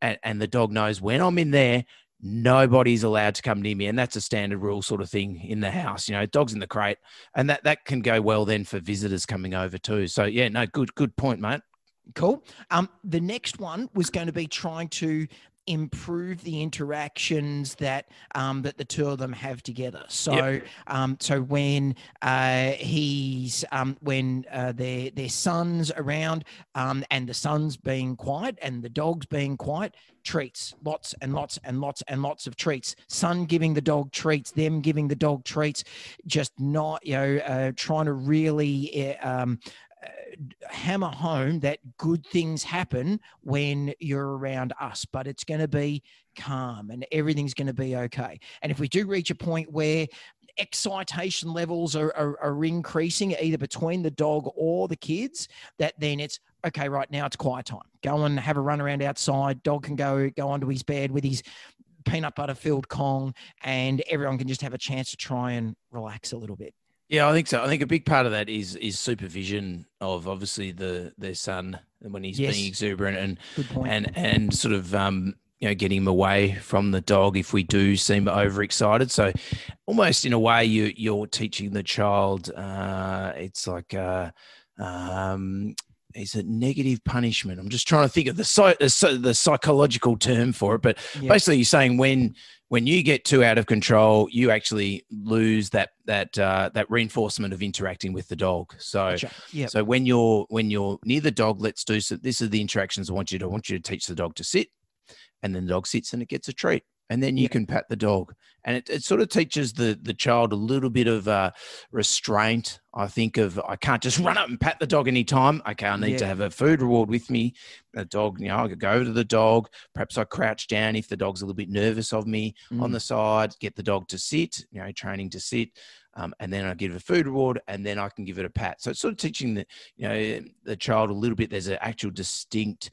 and, and the dog knows when I'm in there. Nobody's allowed to come near me, and that's a standard rule sort of thing in the house. You know, dogs in the crate, and that that can go well then for visitors coming over too. So yeah, no, good good point, mate. Cool. Um, the next one was going to be trying to improve the interactions that um, that the two of them have together. So, um, so when uh, he's um, when uh, their their son's around um, and the son's being quiet and the dog's being quiet, treats lots and lots and lots and lots of treats. Son giving the dog treats, them giving the dog treats, just not you know uh, trying to really. Hammer home that good things happen when you're around us, but it's going to be calm and everything's going to be okay. And if we do reach a point where excitation levels are, are, are increasing either between the dog or the kids, that then it's okay, right now it's quiet time. Go and have a run around outside. Dog can go go onto his bed with his peanut butter filled Kong, and everyone can just have a chance to try and relax a little bit. Yeah, I think so. I think a big part of that is is supervision of obviously the their son when he's Yes. being exuberant and and and sort of um you know, getting him away from the dog if we do seem overexcited. So, almost in a way, you you're teaching the child. Uh, it's like. Uh, um, is it negative punishment? I'm just trying to think of the, the, the psychological term for it, but yeah. basically, you're saying when when you get too out of control, you actually lose that that uh, that reinforcement of interacting with the dog. So, gotcha. yep. so when you're when you're near the dog, let's do so. This is the interactions I want you to I want you to teach the dog to sit, and then the dog sits and it gets a treat and then you yeah. can pat the dog and it, it sort of teaches the the child a little bit of uh, restraint i think of i can't just run up and pat the dog anytime okay i need yeah. to have a food reward with me a dog you know i could go to the dog perhaps i crouch down if the dog's a little bit nervous of me mm. on the side get the dog to sit you know training to sit um, and then I give it a food reward, and then I can give it a pat. So it's sort of teaching the you know the child a little bit. There's an actual distinct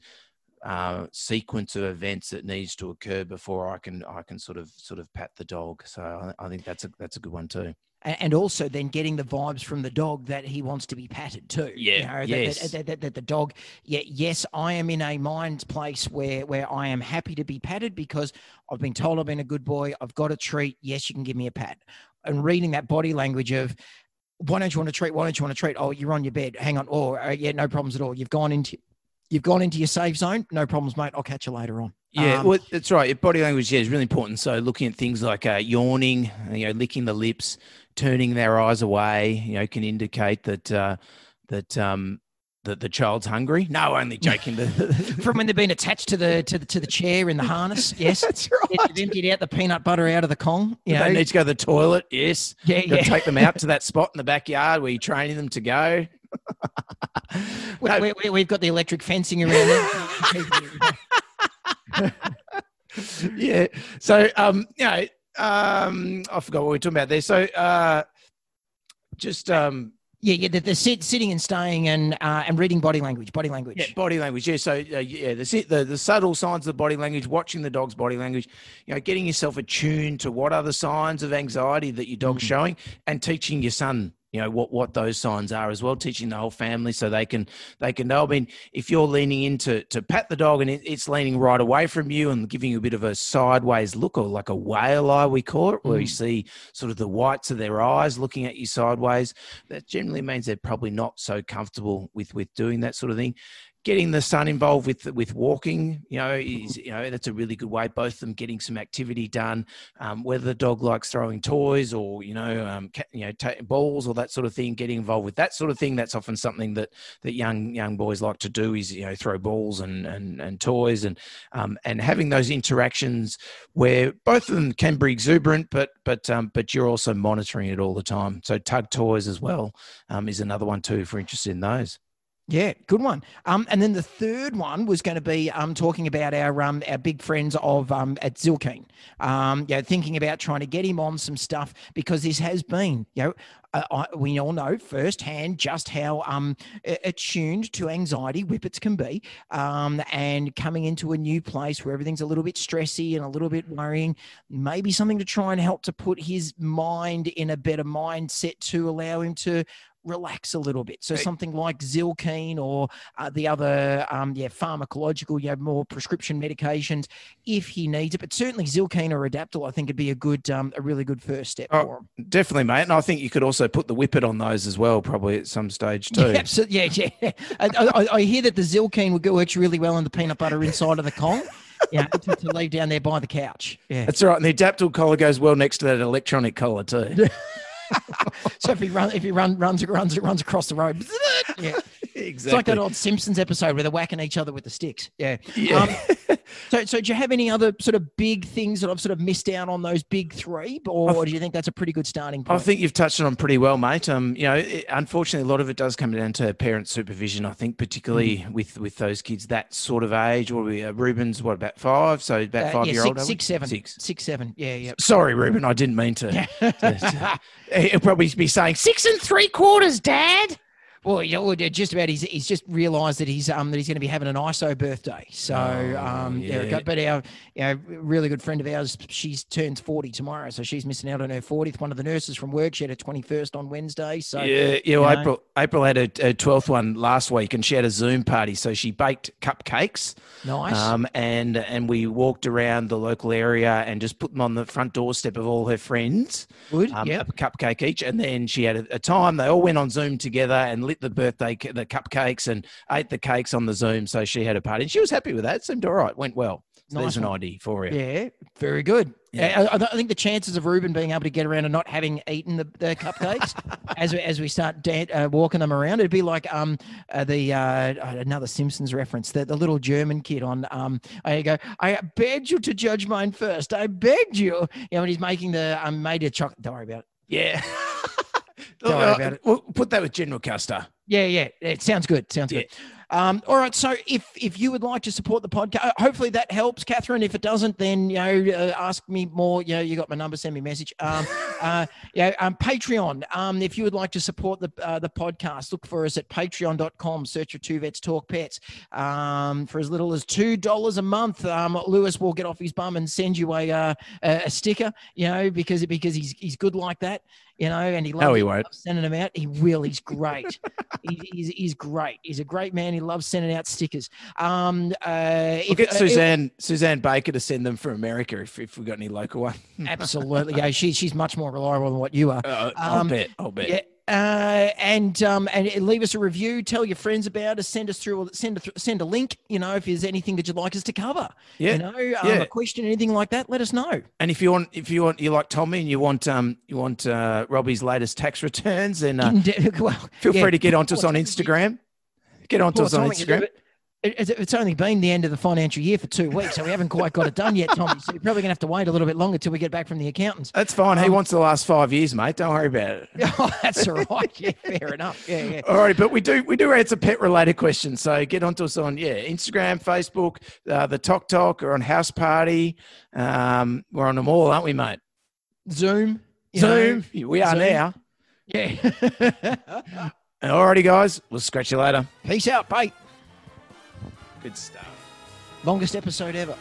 uh, sequence of events that needs to occur before I can I can sort of sort of pat the dog. So I, I think that's a that's a good one too and also then getting the vibes from the dog that he wants to be patted too. Yeah, you know, yes. That, that, that, that, the dog, yeah, yes, I am in a mind place where where I am happy to be patted because I've been told I've been a good boy. I've got a treat. Yes, you can give me a pat. And reading that body language of, why don't you want a treat? Why don't you want a treat? Oh, you're on your bed. Hang on. Oh, yeah, no problems at all. You've gone into You've gone into your safe zone. No problems, mate. I'll catch you later on. Yeah, um, well, that's right. Your body language yeah, is really important. So looking at things like uh, yawning, you know, licking the lips, turning their eyes away, you know, can indicate that uh, that um, that the child's hungry. No, only joking. From when they've been attached to the to the to the chair in the harness. Yes, that's right. They've emptied out the peanut butter out of the Kong. You know, they need to go to the toilet. Yes, yeah, yeah. Take them out to that spot in the backyard where you're training them to go we, we, we've got the electric fencing around yeah. So, um, you know, um, I forgot what we are talking about there. So, uh, just um, yeah, yeah, the, the sit, sitting and staying and uh, and reading body language, body language. Yeah, body language. Yeah, so uh, yeah, the, the the subtle signs of the body language, watching the dog's body language, you know, getting yourself attuned to what are the signs of anxiety that your dog's mm. showing, and teaching your son you know what what those signs are as well teaching the whole family so they can they can know i mean if you're leaning into to pat the dog and it, it's leaning right away from you and giving you a bit of a sideways look or like a whale eye we call it where mm. you see sort of the whites of their eyes looking at you sideways that generally means they're probably not so comfortable with with doing that sort of thing getting the son involved with with walking, you know, is you know that's a really good way. Both of them getting some activity done. Um, whether the dog likes throwing toys or you know, um, you know, t- balls or that sort of thing, getting involved with that sort of thing. That's often something that that young young boys like to do. Is you know, throw balls and and, and toys and um, and having those interactions where both of them can be exuberant, but but um, but you're also monitoring it all the time. So tug toys as well um, is another one too if we're interested in those. Yeah, good one. Um, and then the third one was going to be um, talking about our um, our big friends of um, at Zylkene. Um, yeah, thinking about trying to get him on some stuff because this has been, you know, uh, I, we all know firsthand just how um, attuned to anxiety whippets can be, um, and coming into a new place where everything's a little bit stressy and a little bit worrying, maybe something to try and help to put his mind in a better mindset to allow him to relax a little bit. So something like Zylkene or uh, the other, um, yeah, pharmacological, you have more prescription medications if he needs it. But certainly Zylkene or Adaptil, I think would be a good, um, a really good first step oh, for him. Definitely, mate. And I think you could also put the whippet on those as well, probably at some stage too. Yeah, absolutely. Yeah, yeah. I, I, I, hear that the Zylkene would works really well in the peanut butter inside of the Kong. yeah, to, to, leave down there by the couch. Yeah, that's right. And the Adaptil collar goes well next to that electronic collar too. so if he run, if he run, runs, runs, it runs across the road, yeah, exactly. It's like that old Simpsons episode where they're whacking each other with the sticks. Yeah. Yeah. Um, so, so do you have any other sort of big things that I've sort of missed out on those big three, or th- do you think that's a pretty good starting point? I think you've touched on pretty well, mate. Um, you know, it, unfortunately, a lot of it does come down to parent supervision. I think, particularly mm. with with those kids that sort of age. What we uh, Ruben's what about five? So about uh, five yeah, year six, old, six, seven, six, six, seven. Yeah, yeah. Sorry, Ruben, I didn't mean to. to, to he'll probably be saying six and three quarters, Dad. Well, you know, just about. He's, he's just realised that he's um that he's going to be having an ISO birthday. So Oh, um there we yeah. go. But our you know, really good friend of ours, she's turns forty tomorrow, so she's missing out on her fortieth. One of the nurses from work, she had her twenty first on Wednesday. So yeah, yeah. Well. April April had a, a 12th one last week, and she had a Zoom party, so she baked cupcakes. nice. Um, and and we walked around the local area and just put them on the front doorstep of all her friends. good. Um, yeah. a cupcake each, and then she had a, a time. They all went on Zoom together and lit the birthday the cupcakes and ate the cakes on the Zoom. So she had a party, and she was happy with that. It seemed all right. Went well. So Nice there's an one. idea for you. Yeah, very good. Yeah. I, I think the chances of Ruben being able to get around and not having eaten the, the cupcakes as we, as we start dan- uh, walking them around, it'd be like um uh, the uh, another Simpsons reference, the, the little German kid on um I go, I begged you to judge mine first. I begged you. You know, when he's making the um made a chocolate. Don't worry about it. Yeah. Don't worry about it. We'll put that with General Custer. Yeah, yeah, it sounds good. Sounds good. Um, all right. So if if you would like to support the podcast, hopefully that helps, Catherine. If it doesn't, then you know, uh, ask me more. You know, you got my number. Send me a message. Um, uh, yeah, um, Patreon. Um, if you would like to support the uh, the podcast, look for us at Patreon.com. Search for Two Vets Talk Pets. Um, for as little as two dollars a month, um, Lewis will get off his bum and send you a uh, a a sticker. You know, because because he's he's good like that. You know, and he loves No, he won't. loves sending them out. He will. He's great. he, he's, he's great. He's a great man. He loves sending out stickers. Um, uh, We'll if- get uh, Suzanne Suzanne Baker to send them from America if, if we've got any local one. absolutely. Yeah, she, she's much more reliable than what you are. Uh, I'll Um, bet. I'll bet. Yeah. Uh, and um, and leave us a review. Tell your friends about us. Send us through. Or send a send a link. You know, if there's anything that you'd like us to cover. Yeah, You know, um, yeah. a question, anything like that. Let us know. And if you want, if you want, you like Tommy, and you want, um, you want uh, Robbie's latest tax returns, then uh, well, feel yeah, free to get onto us on Instagram. Get onto us on Tommy, Instagram. It- it- It's only been the end of the financial year for two weeks, so we haven't quite got it done yet, Tommy. So you're probably gonna have to wait a little bit longer till we get back from the accountants. That's fine. he Um, wants the last five years, mate. Don't worry about it. Oh, that's all right. Yeah, fair enough. Yeah, yeah. All right, but we do we do answer pet related questions. So get onto us on yeah Instagram, Facebook, uh, the Tok Tok, or on House Party. Um, we're on them all, aren't we, mate? Zoom. you know. Zoom. we are Zoom. now. Yeah. Alrighty, guys. We'll scratch you later. Peace out, mate. Good stuff. Longest episode ever.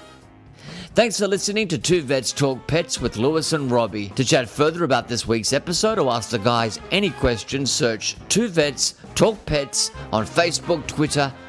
Thanks for listening to Two Vets Talk Pets with Lewis and Robbie. To chat further about this week's episode or ask the guys any questions, search Two Vets Talk Pets on Facebook, Twitter,